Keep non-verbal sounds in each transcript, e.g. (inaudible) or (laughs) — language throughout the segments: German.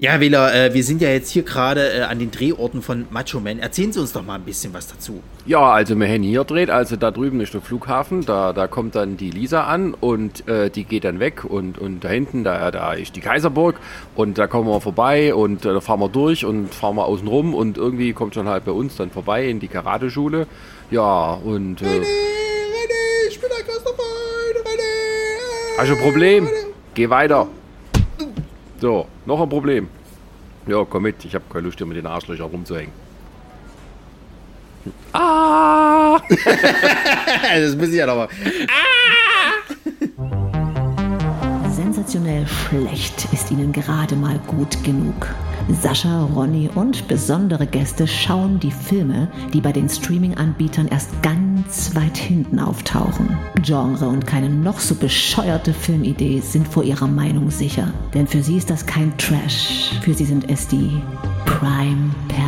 Ja, Wähler, äh, wir sind ja jetzt hier gerade äh, an den Drehorten von Macho Man. Erzählen Sie uns doch mal ein bisschen was dazu. Ja, also wir haben hier dreht, also da drüben ist der Flughafen, da, da kommt dann die Lisa an und äh, die geht dann weg und, und da hinten, da, da ist die Kaiserburg und da kommen wir vorbei und äh, da fahren wir durch und fahren wir außen rum und irgendwie kommt schon halt bei uns dann vorbei in die Karateschule. Ja, und... Äh, René, René, ich bin der Christopher, René! Hast du ein Problem? René. Geh weiter. So, noch ein Problem. Ja, komm mit. Ich habe keine Lust, hier mit den Arschlöchern rumzuhängen. Ah! (laughs) das muss ich ja nochmal. Ah! Sensationell schlecht ist ihnen gerade mal gut genug. Sascha, Ronny und besondere Gäste schauen die Filme, die bei den Streaming-Anbietern erst ganz weit hinten auftauchen. Genre und keine noch so bescheuerte Filmidee sind vor ihrer Meinung sicher. Denn für sie ist das kein Trash. Für sie sind es die Prime-Perlen.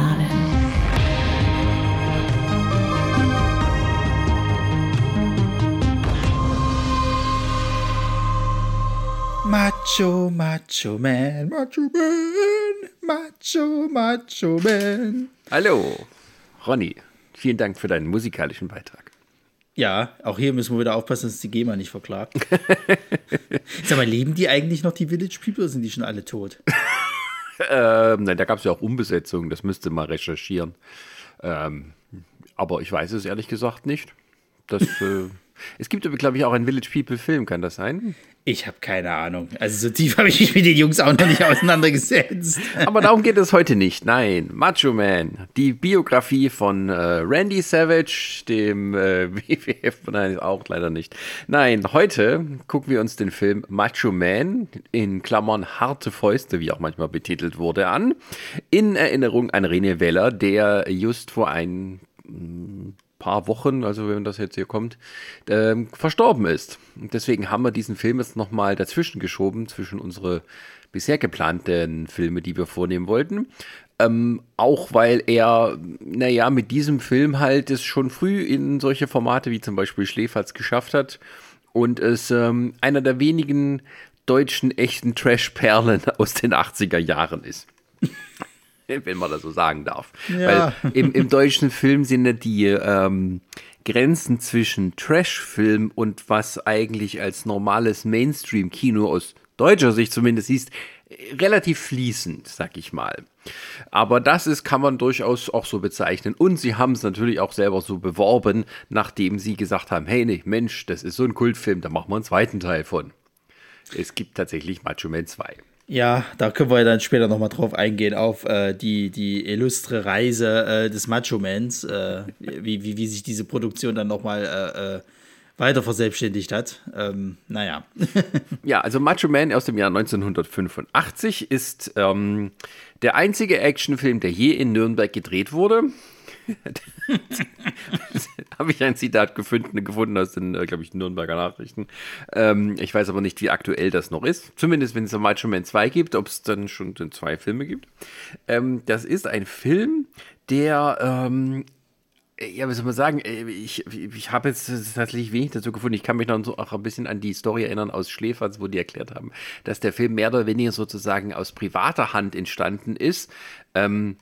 Macho, Macho Man, Macho Man, Macho, Macho Man. Hallo, Ronny. Vielen Dank für deinen musikalischen Beitrag. Ja, auch hier müssen wir wieder aufpassen, dass die GEMA nicht verklagt. (laughs) Sag mal, leben die eigentlich noch, die Village People, oder sind die schon alle tot? (laughs) ähm, nein, da gab es ja auch Umbesetzungen, das müsste mal recherchieren. Ähm, aber ich weiß es ehrlich gesagt nicht. Das, äh, es gibt, glaube ich, auch einen Village People Film, kann das sein? Ich habe keine Ahnung. Also so tief habe ich mich mit den Jungs auch noch nicht (laughs) auseinandergesetzt. Aber darum geht es heute nicht. Nein, Macho Man, die Biografie von äh, Randy Savage, dem äh, (laughs) WWF, nein, auch leider nicht. Nein, heute gucken wir uns den Film Macho Man in Klammern harte Fäuste, wie auch manchmal betitelt wurde, an. In Erinnerung an René Weller, der just vor ein paar Wochen, also wenn das jetzt hier kommt, äh, verstorben ist. Und deswegen haben wir diesen Film jetzt nochmal dazwischen geschoben, zwischen unsere bisher geplanten Filme, die wir vornehmen wollten. Ähm, auch weil er, naja, mit diesem Film halt es schon früh in solche Formate wie zum Beispiel Schläferz geschafft hat und es ähm, einer der wenigen deutschen echten Trash-Perlen (laughs) aus den 80er Jahren ist. (laughs) wenn man das so sagen darf. Ja. Weil im, im deutschen Film sind ja die ähm, Grenzen zwischen Trash-Film und was eigentlich als normales Mainstream-Kino aus deutscher Sicht zumindest siehst, relativ fließend, sag ich mal. Aber das ist, kann man durchaus auch so bezeichnen. Und sie haben es natürlich auch selber so beworben, nachdem sie gesagt haben, hey, nee, Mensch, das ist so ein Kultfilm, da machen wir einen zweiten Teil von. Es gibt tatsächlich Macho Man 2. Ja, da können wir dann später nochmal drauf eingehen, auf äh, die, die illustre Reise äh, des Macho-Mans, äh, wie, wie, wie sich diese Produktion dann nochmal äh, äh, weiter verselbstständigt hat. Ähm, naja. (laughs) ja, also Macho Man aus dem Jahr 1985 ist ähm, der einzige Actionfilm, der je in Nürnberg gedreht wurde. (laughs) habe ich ein Zitat gefunden, gefunden aus den, äh, glaube ich, Nürnberger Nachrichten. Ähm, ich weiß aber nicht, wie aktuell das noch ist. Zumindest, wenn es Macho Man 2 gibt, ob es dann schon zwei Filme gibt. Ähm, das ist ein Film, der ähm, ja, was soll man sagen? Äh, ich, ich habe jetzt tatsächlich wenig dazu gefunden. Ich kann mich noch auch ein bisschen an die Story erinnern aus Schläferz, wo die erklärt haben, dass der Film mehr oder weniger sozusagen aus privater Hand entstanden ist. Ähm,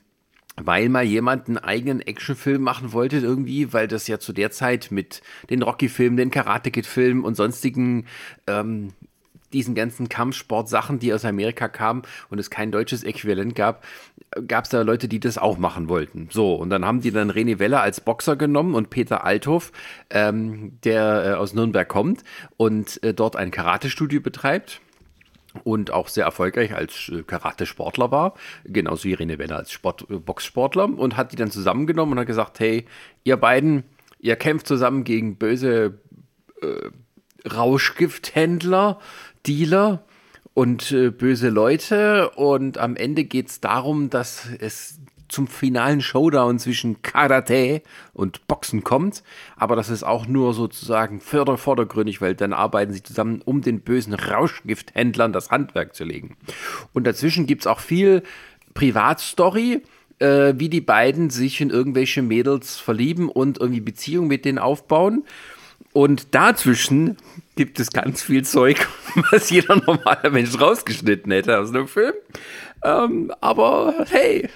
weil mal jemand einen eigenen Actionfilm machen wollte irgendwie, weil das ja zu der Zeit mit den Rocky-Filmen, den Karate-Kid-Filmen und sonstigen ähm, diesen ganzen Kampfsport-Sachen, die aus Amerika kamen und es kein deutsches Äquivalent gab, gab es da Leute, die das auch machen wollten. So, und dann haben die dann René Weller als Boxer genommen und Peter Althoff, ähm, der äh, aus Nürnberg kommt und äh, dort ein Karate-Studio betreibt und auch sehr erfolgreich als äh, Karate-Sportler war, genauso wie Irene Weller als Sport, äh, Boxsportler und hat die dann zusammengenommen und hat gesagt, hey, ihr beiden, ihr kämpft zusammen gegen böse äh, Rauschgifthändler, Dealer und äh, böse Leute. Und am Ende geht es darum, dass es zum finalen Showdown zwischen Karate und Boxen kommt. Aber das ist auch nur sozusagen förder vordergründig, weil dann arbeiten sie zusammen, um den bösen Rauschgifthändlern das Handwerk zu legen. Und dazwischen gibt es auch viel Privatstory, äh, wie die beiden sich in irgendwelche Mädels verlieben und irgendwie Beziehungen mit denen aufbauen. Und dazwischen gibt es ganz viel Zeug, (laughs) was jeder normale Mensch rausgeschnitten hätte aus einem Film. Ähm, aber hey,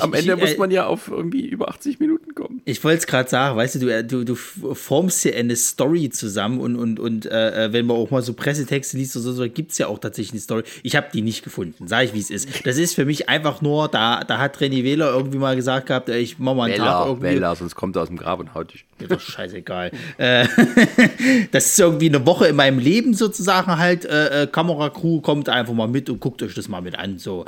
am Ende ich, äh, muss man ja auf irgendwie über 80 Minuten kommen. Ich wollte es gerade sagen, weißt du, du, äh, du, du formst ja eine Story zusammen und, und, und äh, äh wenn man auch mal so Pressetexte liest oder so, so gibt es ja auch tatsächlich eine Story. Ich habe die nicht gefunden, sage ich, wie es ist. Das ist für mich einfach nur, da, da hat René Wähler irgendwie mal gesagt gehabt, ich mach mal einen Wähler, Tag irgendwie. Wähler, sonst kommt er aus dem Grab und haut dich. Mir doch scheißegal. (laughs) das ist irgendwie eine Woche in meinem Leben sozusagen halt, äh, Kameracrew kommt einfach mal mit und guckt euch das mal mit an, so.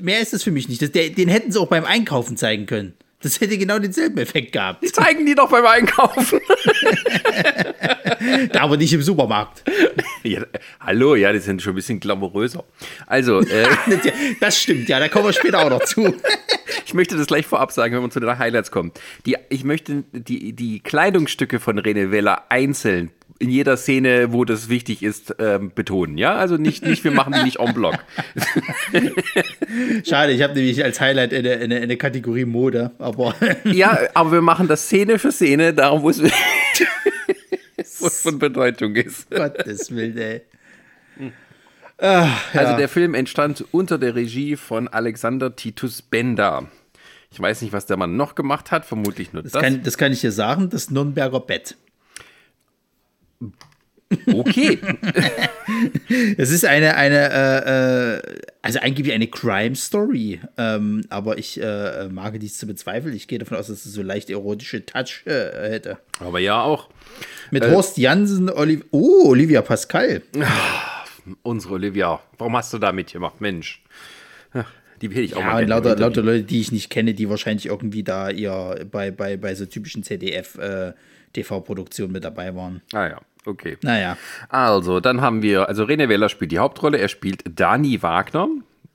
Mehr ist das für mich nicht. Das, der, den hätten sie auch beim Einkaufen zeigen können. Das hätte genau denselben Effekt gehabt. Die zeigen die doch beim Einkaufen. (laughs) da aber nicht im Supermarkt. Ja, hallo, ja, die sind schon ein bisschen glamouröser. Also, äh, (laughs) das stimmt, ja, da kommen wir später auch noch zu. (laughs) ich möchte das gleich vorab sagen, wenn wir zu den Highlights kommen. Die, ich möchte die, die Kleidungsstücke von René Weller einzeln in jeder Szene, wo das wichtig ist, ähm, betonen. Ja, also nicht, nicht, wir machen die nicht en bloc. (laughs) Schade, ich habe nämlich als Highlight eine, eine, eine, Kategorie Mode, aber. (laughs) ja, aber wir machen das Szene für Szene, darum, wo es (laughs) von Bedeutung ist. Gottes Willen, ey. Ach, ja. Also der Film entstand unter der Regie von Alexander Titus Bender. Ich weiß nicht, was der Mann noch gemacht hat, vermutlich nur das. Das kann, das kann ich dir sagen, das Nürnberger Bett. Okay. (laughs) Es ist eine, eine äh, äh, also eigentlich eine Crime Story, ähm, aber ich äh, mag dies zu bezweifeln. Ich gehe davon aus, dass es so leicht erotische Touch äh, hätte. Aber ja auch. Mit äh, Horst Jansen, Oliv oh, Olivia Pascal. Ach, unsere Olivia. Warum hast du da mitgemacht, Mensch? Die hätte ich auch ja, mal und lauter, lauter Leute, die ich nicht kenne, die wahrscheinlich irgendwie da ihr bei, bei, bei so typischen ZDF äh, mit dabei waren. Ah ja. Okay. Naja. Also, dann haben wir, also René Weller spielt die Hauptrolle. Er spielt Dani Wagner,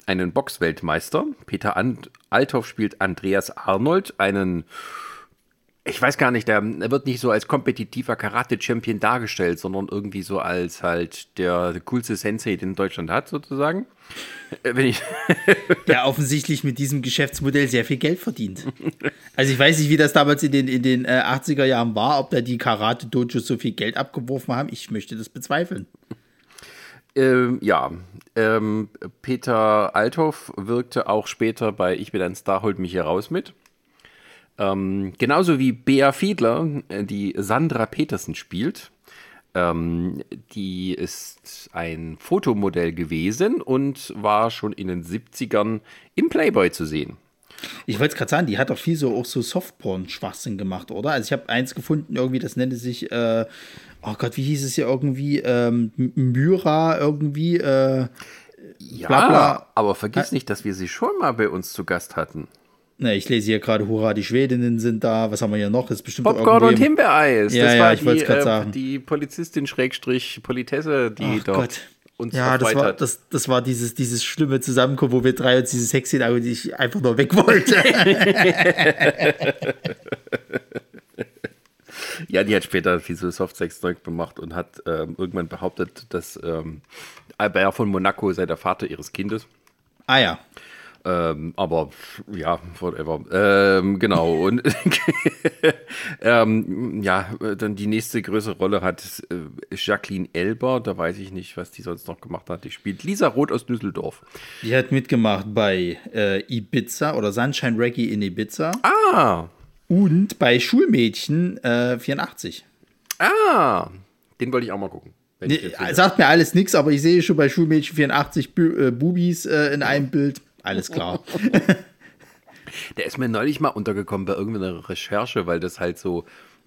einen Boxweltmeister. Peter Althoff spielt Andreas Arnold, einen ich weiß gar nicht, der, er wird nicht so als kompetitiver Karate-Champion dargestellt, sondern irgendwie so als halt der, der coolste Sensei, den Deutschland hat, sozusagen. Äh, (laughs) der offensichtlich mit diesem Geschäftsmodell sehr viel Geld verdient. Also ich weiß nicht, wie das damals in den, in den äh, 80er Jahren war, ob da die Karate-Dojos so viel Geld abgeworfen haben. Ich möchte das bezweifeln. Ähm, ja, ähm, Peter Althoff wirkte auch später bei Ich bin ein Star, holt mich hier raus mit. Ähm, genauso wie Bea Fiedler, äh, die Sandra Petersen spielt. Ähm, die ist ein Fotomodell gewesen und war schon in den 70ern im Playboy zu sehen. Ich wollte es gerade sagen, die hat doch viel so auch so Softporn-Schwachsinn gemacht, oder? Also ich habe eins gefunden, irgendwie, das nannte sich, äh, oh Gott, wie hieß es hier irgendwie, ähm, Myra irgendwie, äh, ja, bla bla. aber vergiss nicht, dass wir sie schon mal bei uns zu Gast hatten. Ne, ich lese hier gerade, hurra, die Schwedinnen sind da. Was haben wir hier noch? Das ist bestimmt Popcorn und Himbeereis. Ja, das ja, war ich wollte es gerade äh, sagen. Die Polizistin Schrägstrich Politesse, die Ach dort Gott. uns Ja, das war, hat. das, das war dieses, dieses schlimme Zusammenkommen, wo wir drei uns diese Sexszene, aber die ich einfach nur weg wollte. (laughs) ja, die hat später viel so Softsex-Zeug gemacht und hat ähm, irgendwann behauptet, dass ähm, Albert von Monaco sei der Vater ihres Kindes. ah ja. Ähm, aber ja, whatever. Ähm, genau. Und (laughs) ähm, ja, dann die nächste größere Rolle hat äh, Jacqueline Elber. Da weiß ich nicht, was die sonst noch gemacht hat. Die spielt Lisa Roth aus Düsseldorf. Die hat mitgemacht bei äh, Ibiza oder Sunshine Reggae in Ibiza. Ah. Und bei Schulmädchen äh, 84. Ah. Den wollte ich auch mal gucken. Nee, sagt mir alles nichts, aber ich sehe schon bei Schulmädchen 84 Bu äh, Bubis äh, in einem Bild alles klar. (laughs) Der ist mir neulich mal untergekommen bei irgendeiner Recherche, weil das halt so,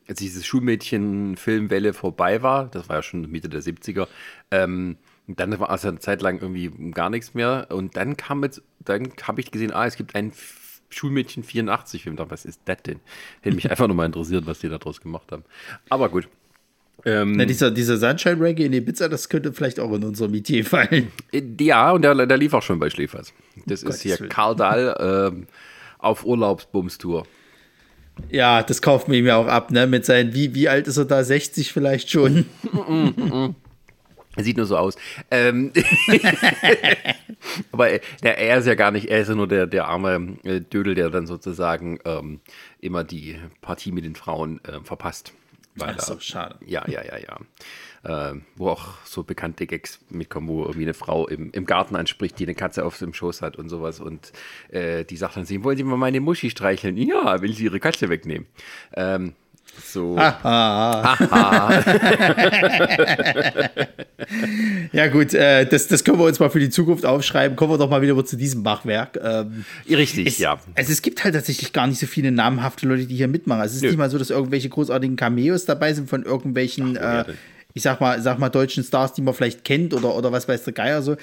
als diese Schulmädchen-Filmwelle vorbei war, das war ja schon Mitte der 70er, ähm, dann war es eine Zeit lang irgendwie gar nichts mehr. Und dann kam jetzt, dann habe ich gesehen, ah, es gibt einen Schulmädchen 84 Film. Was ist das denn? Hätte mich einfach nur mal interessiert, was die da draus gemacht haben. Aber gut. Ähm, Na, dieser, dieser Sunshine Reggae in Ibiza, das könnte vielleicht auch in unser Metier fallen. Ja, und der, der lief auch schon bei Schläfers. Das oh ist hier Karl Dahl ähm, auf Urlaubsbumstour. Ja, das kauft man ihm ja auch ab, ne? Mit seinen, wie, wie alt ist er da? 60 vielleicht schon? (laughs) Er sieht nur so aus. Ähm (laughs) Aber der, er ist ja gar nicht, er ist ja nur der, der arme äh, Dödel, der dann sozusagen ähm, immer die Partie mit den Frauen äh, verpasst. Weil Ach so, schade. Ja, ja, ja, ja. Äh, wo auch so bekannte Gags mitkommen, wo irgendwie eine Frau im, im Garten anspricht, die eine Katze auf dem Schoß hat und sowas. Und äh, die sagt dann sie, wollen Sie mal meine Muschi streicheln? Ja, will sie ihre Katze wegnehmen. Ähm, so. (laughs) Ja, gut, äh, das, das können wir uns mal für die Zukunft aufschreiben. Kommen wir doch mal wieder zu diesem Machwerk. Ähm, Richtig, es, ja. Also es gibt halt tatsächlich gar nicht so viele namhafte Leute, die hier mitmachen. Also es ist Nö. nicht mal so, dass irgendwelche großartigen Cameos dabei sind von irgendwelchen, woher äh, denn? Ich sag mal, sag mal, deutschen Stars, die man vielleicht kennt oder, oder was weiß der Geier so.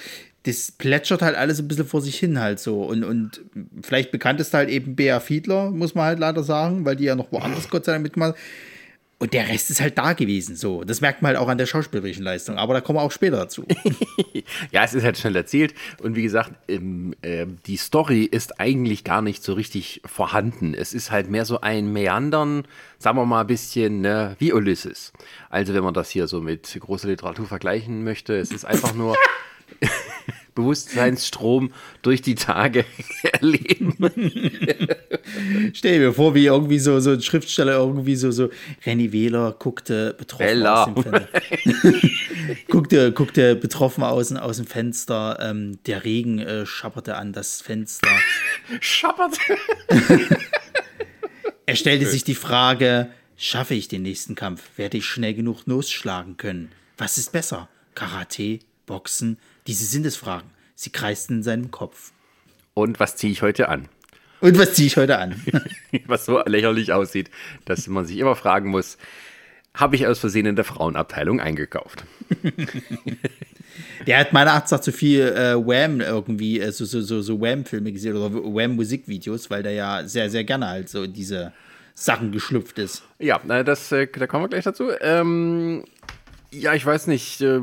Das plätschert halt alles ein bisschen vor sich hin halt so. Und, und vielleicht bekannt ist halt eben Bea Fiedler, muss man halt leider sagen, weil die ja noch woanders Gott sei Dank mitmacht. Und der Rest ist halt da gewesen, so. Das merkt man halt auch an der schauspielerischen Leistung. Aber da kommen wir auch später dazu. (laughs) Ja, es ist halt schnell erzählt. Und wie gesagt, ähm, ähm, die Story ist eigentlich gar nicht so richtig vorhanden. Es ist halt mehr so ein Meandern, sagen wir mal ein bisschen ne, wie Ulysses. Also wenn man das hier so mit großer Literatur vergleichen möchte, es ist einfach nur (laughs) Bewusstseinsstrom durch die Tage (laughs) erleben. Stell dir vor, wie irgendwie so, so ein Schriftsteller irgendwie so, so, Renny Wähler guckte betroffen Bella. aus dem Fenster. (laughs) guckte, guckte betroffen aus, aus dem Fenster. Ähm, der Regen äh, schepperte an das Fenster. Schappert. (laughs) Er stellte sich die Frage, schaffe ich den nächsten Kampf? Werde ich schnell genug losschlagen können? Was ist besser? Karate, Boxen? Diese Sinnesfragen. Sie kreisten in seinem Kopf. Und was ziehe ich heute an? (laughs) Und was ziehe ich heute an? Was so lächerlich aussieht, dass man sich immer fragen muss, habe ich aus Versehen in der Frauenabteilung eingekauft? Der hat meiner Ansicht nach zu viel äh, Wham irgendwie, äh, so, so, so, so Wham-Filme gesehen oder Wham-Musikvideos, weil der ja sehr, sehr gerne halt so in diese Sachen geschlüpft ist. Ja, na, das, äh, da kommen wir gleich dazu. Ähm, ja, ich weiß nicht. Äh,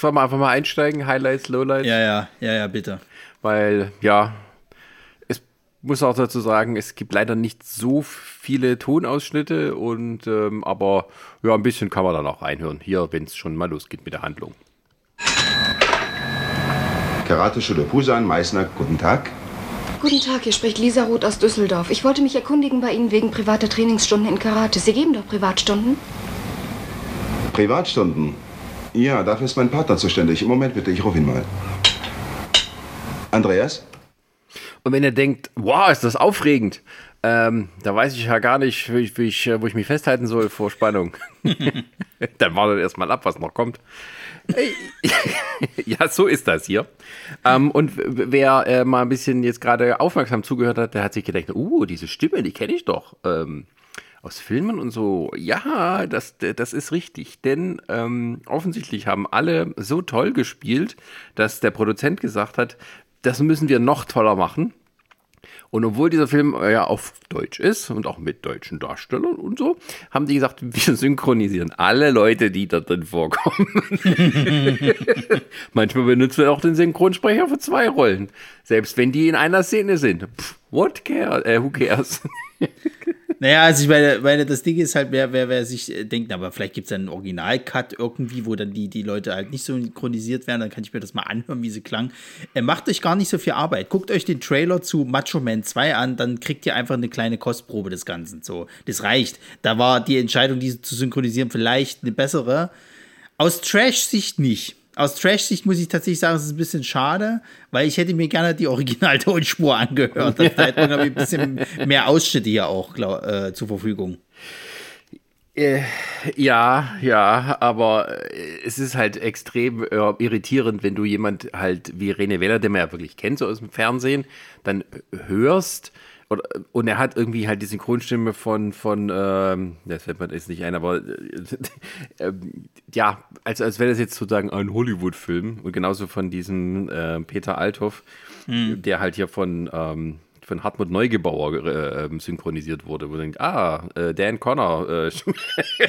sollen wir einfach mal einsteigen? Highlights, Lowlights? Ja, ja, ja, ja, bitte. Weil, ja, es muss auch dazu sagen, es gibt leider nicht so viele Tonausschnitte und, ähm, aber ja, ein bisschen kann man dann auch reinhören. Hier, wenn es schon mal losgeht mit der Handlung. Karateschule Pusan, Meißner, guten Tag. Guten Tag, hier spricht Lisa Roth aus Düsseldorf. Ich wollte mich erkundigen bei Ihnen wegen privater Trainingsstunden in Karate. Sie geben doch Privatstunden? Privatstunden. Ja, dafür ist mein Partner zuständig. Im Moment bitte, ich rufe ihn mal. Andreas? Und wenn ihr denkt, wow, ist das aufregend, ähm, da weiß ich ja gar nicht, wie ich, wie ich, äh, wo ich mich festhalten soll vor Spannung. (laughs) Dann wartet erstmal ab, was noch kommt. (laughs) Ja, so ist das hier. Ähm, und wer äh, mal ein bisschen jetzt gerade aufmerksam zugehört hat, der hat sich gedacht, uh, diese Stimme, die kenne ich doch. Ähm, aus Filmen und so. Ja, das, das ist richtig. Denn ähm, offensichtlich haben alle so toll gespielt, dass der Produzent gesagt hat, das müssen wir noch toller machen. Und obwohl dieser Film äh, ja auf Deutsch ist und auch mit deutschen Darstellern und so, haben die gesagt, (laughs) wir synchronisieren alle Leute, die da drin vorkommen. (laughs) Manchmal benutzen wir auch den Synchronsprecher für zwei Rollen. Selbst wenn die in einer Szene sind. Pff, what care, äh, who cares? (laughs) Naja, also ich meine, meine das Ding ist halt, wer, wer, wer sich äh, denkt, aber vielleicht gibt es einen Original-Cut irgendwie, wo dann die, die Leute halt nicht synchronisiert werden, dann kann ich mir das mal anhören, wie sie klang. Äh, macht euch gar nicht so viel Arbeit. Guckt euch den Trailer zu Macho Man 2 an, dann kriegt ihr einfach eine kleine Kostprobe des Ganzen. So, das reicht. Da war die Entscheidung, diese zu synchronisieren, vielleicht eine bessere. Aus Trash-Sicht nicht. Aus Trash-Sicht muss ich tatsächlich sagen, es ist ein bisschen schade, weil ich hätte mir gerne die Original-Tonspur (laughs) angehört. Dann hätte man ein bisschen mehr Ausschnitte hier auch glaub, äh, zur Verfügung. Äh, ja, ja, aber äh, es ist halt extrem äh, irritierend, wenn du jemand halt wie René Weller, den man ja wirklich kennt, so aus dem Fernsehen, dann hörst oder, und er hat irgendwie halt die Synchronstimme von, von ähm, das fällt mir jetzt nicht ein, aber äh, (laughs) äh, ja, als, als wäre das jetzt sozusagen ein Hollywood-Film und genauso von diesem äh, Peter Althoff, der halt hier von ähm, von Hartmut Neugebauer äh, ähm, synchronisiert wurde, wo man denkt, ah, äh, Dan Connor, äh, (laughs)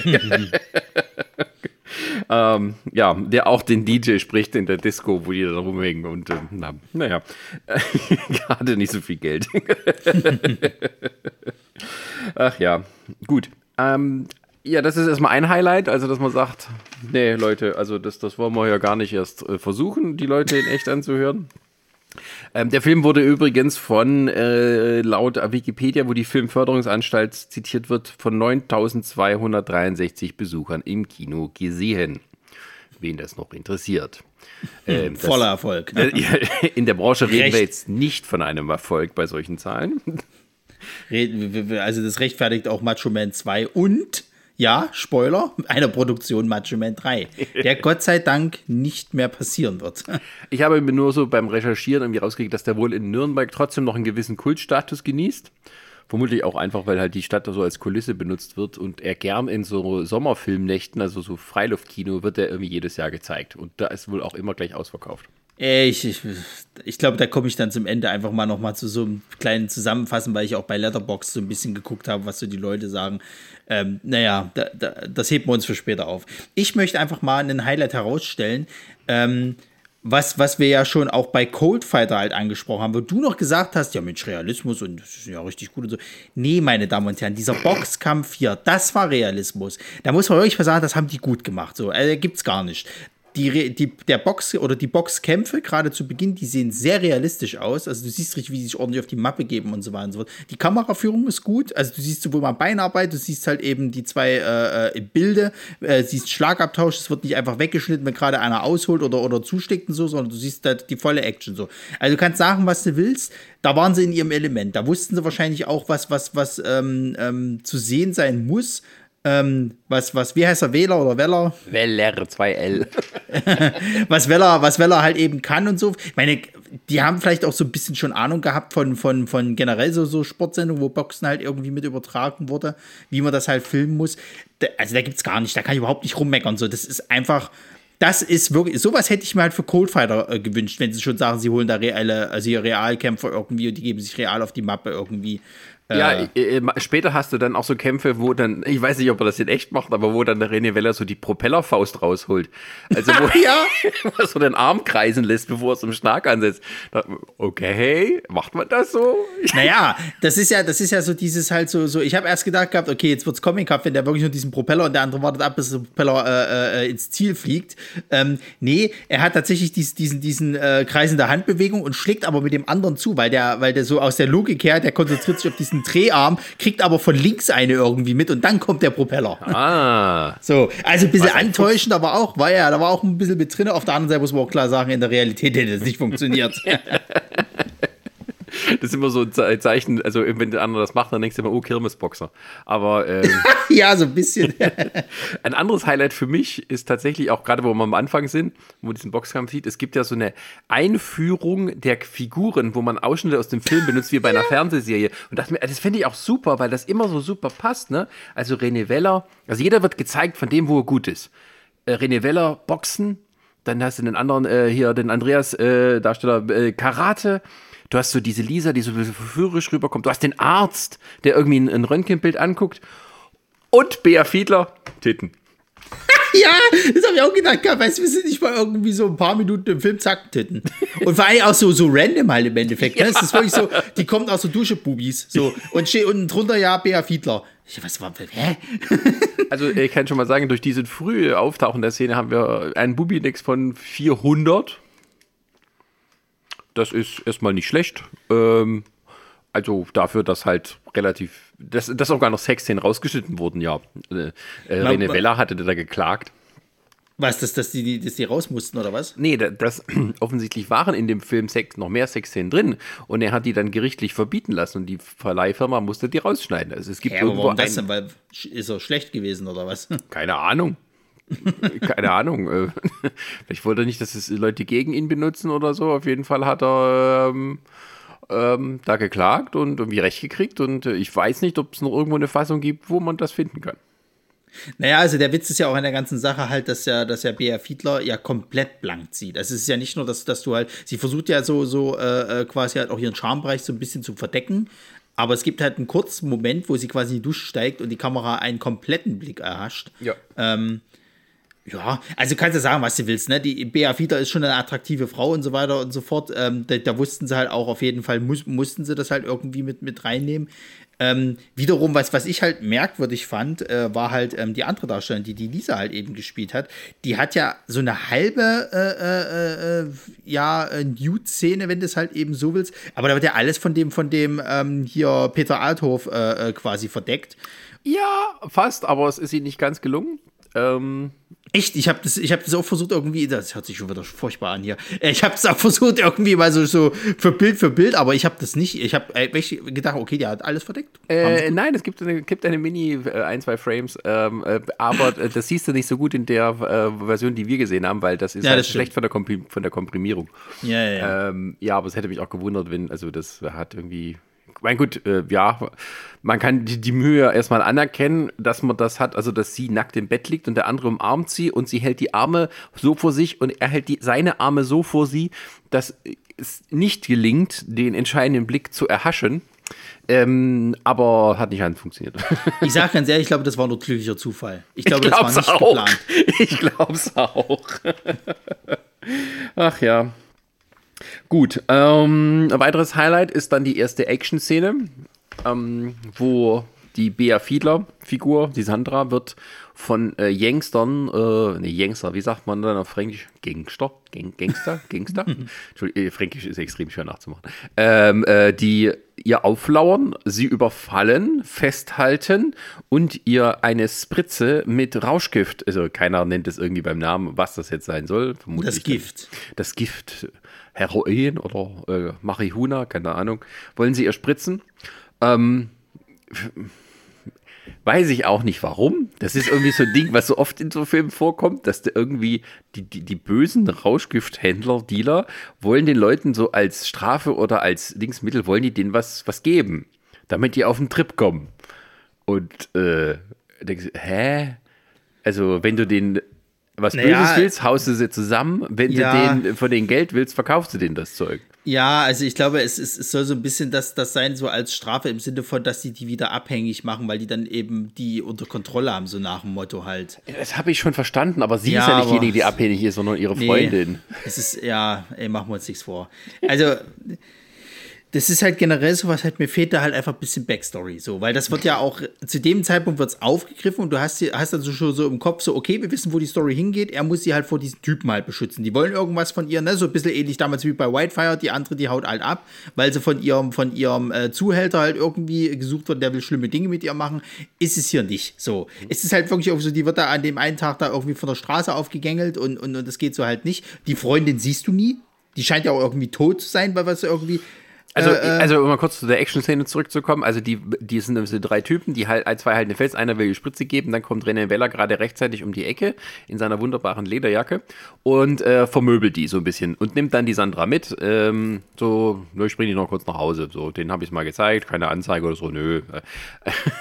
(laughs) ähm, ja, der auch den DJ spricht in der Disco, wo die da rumhängen und ähm, na, naja, (laughs) gerade nicht so viel Geld. (laughs) Ach ja, gut. Ähm, ja, das ist erstmal ein Highlight, also dass man sagt, nee, Leute, also das, das wollen wir ja gar nicht erst äh, versuchen, die Leute in echt anzuhören. Ähm, der Film wurde übrigens von, äh, laut Wikipedia, wo die Filmförderungsanstalt zitiert wird, von 9263 Besuchern im Kino gesehen. Wen das noch interessiert. Ähm, Voller Erfolg. (laughs) Äh, in der Branche reden Recht. wir jetzt nicht von einem Erfolg bei solchen Zahlen. Also das rechtfertigt auch Macho Man 2 und ja, Spoiler, einer Produktion Macho Man 3, der (laughs) Gott sei Dank nicht mehr passieren wird. Ich habe mir nur so beim Recherchieren irgendwie rausgekriegt, dass der wohl in Nürnberg trotzdem noch einen gewissen Kultstatus genießt. Vermutlich auch einfach, weil halt die Stadt so als Kulisse benutzt wird und er gern in so Sommerfilmnächten, also so Freiluftkino, wird er irgendwie jedes Jahr gezeigt. Und da ist wohl auch immer gleich ausverkauft. Ich, ich, ich glaube, da komme ich dann zum Ende einfach mal nochmal zu so einem kleinen Zusammenfassen, weil ich auch bei Letterbox so ein bisschen geguckt habe, was so die Leute sagen. Ähm, naja, da, da, das heben wir uns für später auf. Ich möchte einfach mal einen Highlight herausstellen, ähm, was, was wir ja schon auch bei Cold Fighter halt angesprochen haben, wo du noch gesagt hast, ja Mensch, Realismus und das ist ja richtig gut und so. Nee, meine Damen und Herren, dieser Boxkampf hier, das war Realismus. Da muss man wirklich mal sagen, das haben die gut gemacht. So, also, gibt's gar nicht die, die, der Box oder die Boxkämpfe, gerade zu Beginn, die sehen sehr realistisch aus. Also du siehst richtig, wie sie sich ordentlich auf die Mappe geben und so weiter und so fort. Die Kameraführung ist gut. Also du siehst sowohl mal Beinarbeit, du siehst halt eben die zwei äh, äh Bilder, äh, siehst Schlagabtausch, es wird nicht einfach weggeschnitten, wenn gerade einer ausholt oder, oder zusteckt und so, sondern du siehst halt die volle Action so. Also du kannst sagen, was du willst. Da waren sie in ihrem Element. Da wussten sie wahrscheinlich auch, was, was, was ähm, ähm, zu sehen sein muss ähm, was, was, wie heißt er, Wähler oder Weller? Weller, 2L. was Weller, was Weller halt eben kann und so. Ich meine, die haben vielleicht auch so ein bisschen schon Ahnung gehabt von, von, von generell so, so Sportsendungen, wo Boxen halt irgendwie mit übertragen wurde, wie man das halt filmen muss. Also da gibt es gar nicht, da kann ich überhaupt nicht rummeckern. So, das ist einfach, das ist wirklich, sowas hätte ich mir halt für Coldfighter äh, gewünscht, wenn sie schon sagen, sie holen da reelle, also Realkämpfer irgendwie und die geben sich real auf die Mappe irgendwie. Ja, äh, äh, später hast du dann auch so Kämpfe, wo dann, ich weiß nicht, ob er das in echt macht, aber wo dann der René Weller so die Propellerfaust rausholt. Also wo (laughs) ja. (laughs) er so den Arm kreisen lässt, bevor er es im Schlag ansetzt. Okay, macht man das so? (laughs) Naja, das ist ja, das ist ja so dieses halt so, so ich habe erst gedacht gehabt, okay, jetzt wird's Comic Cup, wenn der wirklich nur diesen Propeller und der andere wartet ab, bis der Propeller äh, äh, ins Ziel fliegt. Ähm, nee, er hat tatsächlich dies, diesen, diesen äh, kreisende Handbewegung und schlägt aber mit dem anderen zu, weil der, weil der so aus der Logik her, der konzentriert sich auf diesen einen Dreharm, kriegt aber von links eine irgendwie mit und dann kommt der Propeller. Ah. So, also ein bisschen antäuschend, aber auch, war ja, da war auch ein bisschen mit drin. Auf der anderen Seite muss man auch klar sagen, in der Realität hätte das nicht funktioniert. (laughs) Das ist immer so ein Zeichen, also wenn der andere das macht, dann denkst du immer, oh, Kirmesboxer. Aber ähm, (laughs) ja, so ein bisschen. (laughs) ein anderes Highlight für mich ist tatsächlich auch gerade, wo wir am Anfang sind, wo man diesen Boxkampf sieht, es gibt ja so eine Einführung der Figuren, wo man Ausschnitte aus dem Film benutzt, wie bei einer. Fernsehserie. Und das, das finde ich auch super, weil das immer so super passt. Ne? Also René Weller, also jeder wird gezeigt von dem, wo er gut ist. Äh, René Weller, Boxen, dann hast du den anderen äh, hier, den Andreas äh, Darsteller äh, Karate Du hast so diese Lisa, die so verführerisch rüberkommt. Du hast den Arzt, der irgendwie ein, ein Röntgenbild anguckt. Und Bea Fiedler, Titten. (laughs) ja, das habe ich auch gedacht. Weißt du, wir sind nicht mal irgendwie so ein paar Minuten im Film, zack, Titten. Und vor allem auch so, so random halt im Endeffekt. Ne? Ja. Das ist wirklich so, die kommt aus so Dusche-Bubis. So. Und steht unten drunter, ja, Bea Fiedler. Ich, was war, hä? (laughs) also, ich kann schon mal sagen, durch diese frühe Auftauchen der Szene haben wir einen Bubi-Index von 400. Das ist erstmal nicht schlecht. Ähm, also dafür, dass halt relativ, dass, dass auch gar noch Sexszenen rausgeschnitten wurden, ja. Äh, äh, René Weller hatte da geklagt. Was, dass, dass, die, dass die raus mussten oder was? Nee, das, das (clears throat) offensichtlich waren in dem Film Sex, noch mehr Sexszenen drin und er hat die dann gerichtlich verbieten lassen und die Verleihfirma musste die rausschneiden. Also es gibt ja, aber warum das denn? Weil ist er schlecht gewesen oder was? (laughs) Keine Ahnung. Keine Ahnung. Äh, (laughs) vielleicht wollte er nicht, dass es Leute gegen ihn benutzen oder so. Auf jeden Fall hat er ähm, ähm, da geklagt und irgendwie Recht gekriegt. Und äh, ich weiß nicht, ob es noch irgendwo eine Fassung gibt, wo man das finden kann. Naja, also der Witz ist ja auch in der ganzen Sache halt, dass ja, dass ja Bea Fiedler ja komplett blank zieht. Also es ist ja nicht nur, dass, dass du halt, sie versucht ja so, so äh, äh quasi halt auch ihren Charmbereich so ein bisschen zu verdecken, aber es gibt halt einen kurzen Moment, wo sie quasi in die Dusche steigt und die Kamera einen kompletten Blick erhascht. Ja. Ähm, Ja, also kannst du sagen, was du willst, ne? Die Bea Fiedler ist schon eine attraktive Frau und so weiter und so fort. Ähm, da, da, wussten sie halt auch auf jeden Fall, muss, mussten sie das halt irgendwie mit, mit reinnehmen. Ähm, wiederum, was, was ich halt merkwürdig fand, äh, war halt ähm, die andere Darstellerin, die die Lisa halt eben gespielt hat. Die hat ja so eine halbe, äh, äh, äh ja, Nude-Szene, wenn du es halt eben so willst. Aber da wird ja alles von dem, von dem ähm, hier Peter Althoff äh, äh, quasi verdeckt. Ja, fast, aber es ist ihnen nicht ganz gelungen. Echt, ich habe das, hab das auch versucht irgendwie, das hört sich schon wieder furchtbar an hier. Ich habe es auch versucht irgendwie mal so, so für Bild für Bild, aber ich habe das nicht. Ich habe gedacht, okay, der hat alles verdeckt. Äh, nein, es gibt eine, gibt eine Mini, äh, ein, zwei Frames, ähm, äh, aber äh, das siehst du nicht so gut in der äh, Version, die wir gesehen haben, weil das ist ja, halt das schlecht von der, von der Komprimierung. Ja, ja, ja. Ähm, ja, aber es hätte mich auch gewundert, wenn, also das hat irgendwie mein gut, äh, ja, man kann die, die Mühe erstmal anerkennen, dass man das hat, also dass sie nackt im Bett liegt und der andere umarmt sie und sie hält die Arme so vor sich und er hält die, seine Arme so vor sie, dass es nicht gelingt, den entscheidenden Blick zu erhaschen. Ähm, aber hat nicht ganz funktioniert. (laughs) Ich sage ganz ehrlich, ich glaube, das war nur glücklicher Zufall. Ich glaube, ich das war nicht auch. geplant. (laughs) Ich glaube es auch. (laughs) Ach ja. Gut, ähm, ein weiteres Highlight ist dann die erste Action-Szene, ähm, wo die Bea Fiedler-Figur, die Sandra, wird von äh, Gangstern, äh, ne, Gangster, wie sagt man dann auf Fränkisch? Gangster? Gang, Gangster? (laughs) Gangster? Entschuldigung, äh, Fränkisch ist extrem schwer nachzumachen. Ähm, äh, die ihr auflauern, sie überfallen, festhalten und ihr eine Spritze mit Rauschgift, also keiner nennt es irgendwie beim Namen, was das jetzt sein soll. Vermutlich das Gift. Dann, das Gift Heroin oder äh, Marihuana, keine Ahnung, wollen sie ihr spritzen. Ähm, weiß ich auch nicht warum. Das ist irgendwie so ein Ding, was so oft in so Filmen vorkommt, dass da irgendwie die, die, die bösen Rauschgifthändler, Dealer, wollen den Leuten so als Strafe oder als Dingsmittel, wollen die denen was, was geben, damit die auf den Trip kommen. Und äh, denkst hä? Also, wenn du den was naja, Böses willst, haust du sie zusammen. Wenn ja. du den von denen Geld willst, verkaufst du denen das Zeug. Ja, also ich glaube, es, es, es soll so ein bisschen das, das sein, so als Strafe im Sinne von, dass sie die wieder abhängig machen, weil die dann eben die unter Kontrolle haben, so nach dem Motto halt. Das habe ich schon verstanden, aber sie ja, ist ja nicht diejenige, die abhängig ist, sondern ihre Freundin. Nee, es ist, ja, ey, machen wir uns nichts vor. Also das ist halt generell so was halt, mir fehlt da halt einfach ein bisschen Backstory, so, weil das wird ja auch, zu dem Zeitpunkt wird es aufgegriffen und du hast, hast dann so schon so im Kopf so, okay, wir wissen, wo die Story hingeht, er muss sie halt vor diesen Typen halt beschützen. Die wollen irgendwas von ihr, ne, so ein bisschen ähnlich damals wie bei Whitefire, die andere, die haut halt ab, weil sie von ihrem, von ihrem äh, Zuhälter halt irgendwie gesucht wird, der will schlimme Dinge mit ihr machen, ist es hier nicht, so. Es ist halt wirklich auch so, die wird da an dem einen Tag da irgendwie von der Straße aufgegängelt und, und, und das geht so halt nicht. Die Freundin siehst du nie, die scheint ja auch irgendwie tot zu sein, weil was irgendwie also, äh, äh, also um mal kurz zu der Action-Szene zurückzukommen, also die, die sind also drei Typen, die halt, zwei halten Fels, einer will die Spritze geben, dann kommt René Weller gerade rechtzeitig um die Ecke in seiner wunderbaren Lederjacke und äh, vermöbelt die so ein bisschen und nimmt dann die Sandra mit, ähm, so, ich bringe die noch kurz nach Hause, so, den habe ich mal gezeigt, keine Anzeige oder so, nö.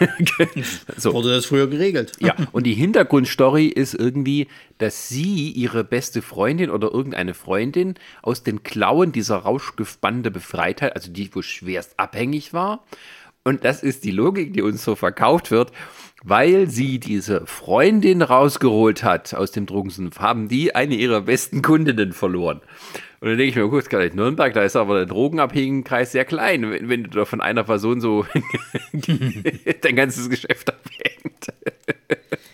(laughs) so. Wurde das früher geregelt. Ja, und die Hintergrundstory ist irgendwie, dass sie ihre beste Freundin oder irgendeine Freundin aus den Klauen dieser Rauschgiftbande befreit hat, also die, wo schwerst abhängig war. Und das ist die Logik, die uns so verkauft wird. Weil sie diese Freundin rausgeholt hat aus dem Drogensumpf, haben die eine ihrer besten Kundinnen verloren. Und dann denke ich mir, gut, gar nicht Nürnberg, da ist aber der Drogenabhängigenkreis sehr klein, wenn, wenn du da von einer Person so (laughs) dein ganzes Geschäft abhängt.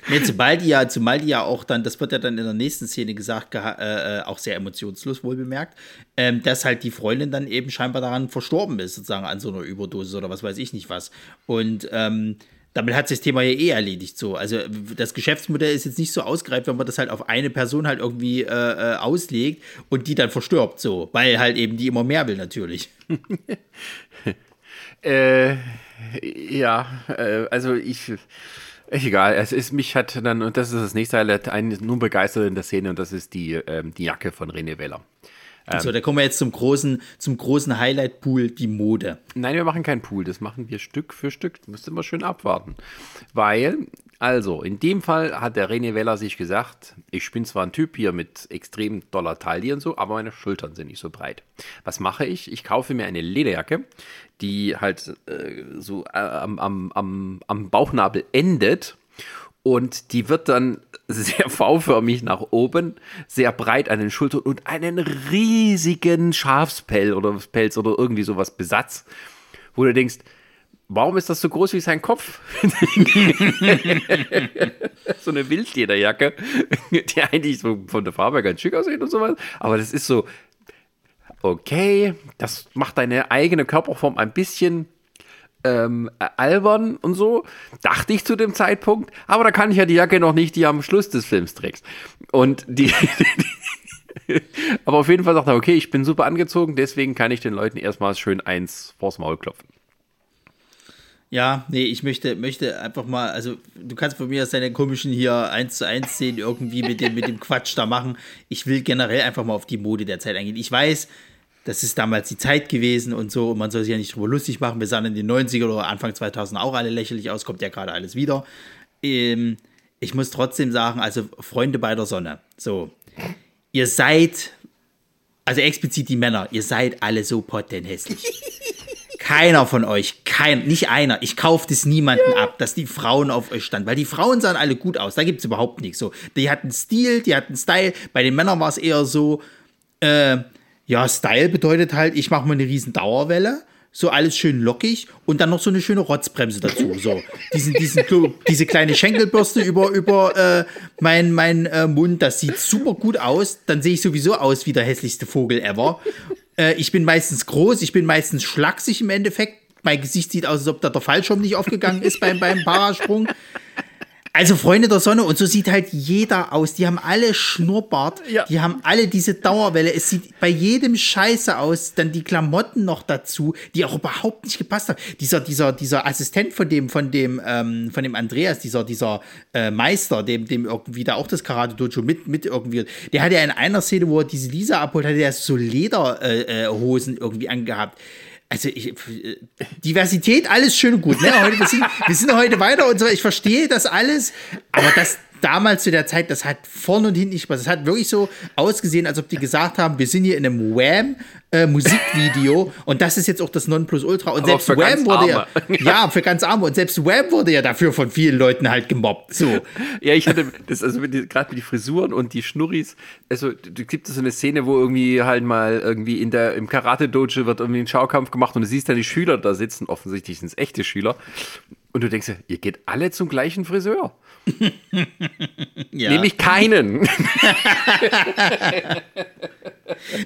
Nee, zumal die ja, zumal die ja auch dann, das wird ja dann in der nächsten Szene gesagt, äh, äh, auch sehr emotionslos wohl bemerkt, ähm, dass halt die Freundin dann eben scheinbar daran verstorben ist, sozusagen an so einer Überdosis oder was weiß ich nicht was. Und ähm, damit hat sich das Thema ja eh erledigt so. Also das Geschäftsmodell ist jetzt nicht so ausgereift, wenn man das halt auf eine Person halt irgendwie äh, äh, auslegt und die dann verstirbt so, weil halt eben die immer mehr will natürlich. (laughs) äh, ja, äh, also ich Egal, es ist, mich hat dann, und das ist das nächste Highlight, einen nur begeistert in der Szene und das ist die, ähm, die Jacke von René Weller. Ähm, so, da kommen wir jetzt zum großen, zum großen Highlight-Pool, die Mode. Nein, wir machen keinen Pool, das machen wir Stück für Stück. Müsste man schön abwarten. Weil, also, in dem Fall hat der René Weller sich gesagt, ich bin zwar ein Typ hier mit extrem doller Taille und so, aber meine Schultern sind nicht so breit. Was mache ich? Ich kaufe mir eine Lederjacke, die halt äh, so äh, am, am, am, am Bauchnabel endet Und die wird dann (laughs) sehr V-förmig nach oben, sehr breit an den Schultern und einen riesigen Schafspell oder oder irgendwie sowas Besatz, wo du denkst, warum ist das so groß wie sein Kopf? (laughs) so eine Wildlederjacke, die eigentlich so von der Farbe ganz schick aussieht und sowas, aber das ist so, okay, das macht deine eigene Körperform ein bisschen ähm, albern und so, dachte ich zu dem Zeitpunkt, aber da kann ich ja die Jacke noch nicht, die am Schluss des Films trägst. Und die, (laughs) aber auf jeden Fall sagt er, okay, ich bin super angezogen, deswegen kann ich den Leuten erstmal schön eins vors Maul klopfen. Ja, nee, ich möchte, möchte einfach mal, also du kannst von mir aus deine komischen hier 1 zu 1 Szenen irgendwie mit dem, mit dem Quatsch da machen. Ich will generell einfach mal auf die Mode der Zeit eingehen. Ich weiß, das ist damals die Zeit gewesen und so, und man soll sich ja nicht drüber lustig machen. Wir sahen in den 90er oder Anfang 2000 auch alle lächerlich aus, kommt ja gerade alles wieder. Ähm, ich muss trotzdem sagen, also Freunde bei der Sonne, so, ihr seid, also explizit die Männer, ihr seid alle so potenthässlich. Keiner von euch, kein, nicht einer, ich kaufe das niemanden ja. ab, dass die Frauen auf euch standen, weil die Frauen sahen alle gut aus, da gibt es überhaupt nichts. So, die hatten Stil, die hatten Style, bei den Männern war es eher so, äh, ja, Style bedeutet halt, ich mache mal eine riesen Dauerwelle, so alles schön lockig und dann noch so eine schöne Rotzbremse dazu. So, diesen, diesen, diese kleine Schenkelbürste über, über äh, meinen mein, äh, Mund, das sieht super gut aus. Dann sehe ich sowieso aus wie der hässlichste Vogel ever. Äh, ich bin meistens groß, ich bin meistens schlaksig im Endeffekt. Mein Gesicht sieht aus, als ob da der Fallschirm nicht aufgegangen ist beim, beim Parasprung. (laughs) Also Freunde der Sonne und so sieht halt jeder aus. Die haben alle Schnurrbart, ja. die haben alle diese Dauerwelle. Es sieht bei jedem scheiße aus. Dann die Klamotten noch dazu, die auch überhaupt nicht gepasst haben. Dieser, dieser, dieser Assistent von dem, von dem, ähm, von dem Andreas, dieser, dieser äh, Meister, dem, dem irgendwie da auch das Karate Dojo mit, mit irgendwie, der hat ja in einer Szene, wo er diese Lisa abholt, hat er so Lederhosen äh, äh, irgendwie angehabt also ich, äh, Diversität, alles schön und gut. Ne? Heute, wir, sind, wir sind heute weiter und so. Ich verstehe das alles, aber das, damals zu der Zeit, das hat vorne und hinten nicht Spaß. Das hat wirklich so ausgesehen, als ob die gesagt haben, wir sind hier in einem Wham äh, Musikvideo (laughs) und das ist jetzt auch das Nonplusultra. Und Aber selbst Wham wurde ja, (laughs) ja, für ganz Arme. Und selbst Wham wurde ja dafür von vielen Leuten halt gemobbt. So. Ja, ich hatte das, also gerade mit die Frisuren und die Schnurris, also du gibt es so eine Szene, wo irgendwie halt mal irgendwie in der, im Karate-Dojo wird irgendwie ein Schaukampf gemacht und du siehst dann die Schüler da sitzen, offensichtlich sind es echte Schüler. Und du denkst, ihr geht alle zum gleichen Friseur. (laughs) ja. Nämlich keinen. (laughs)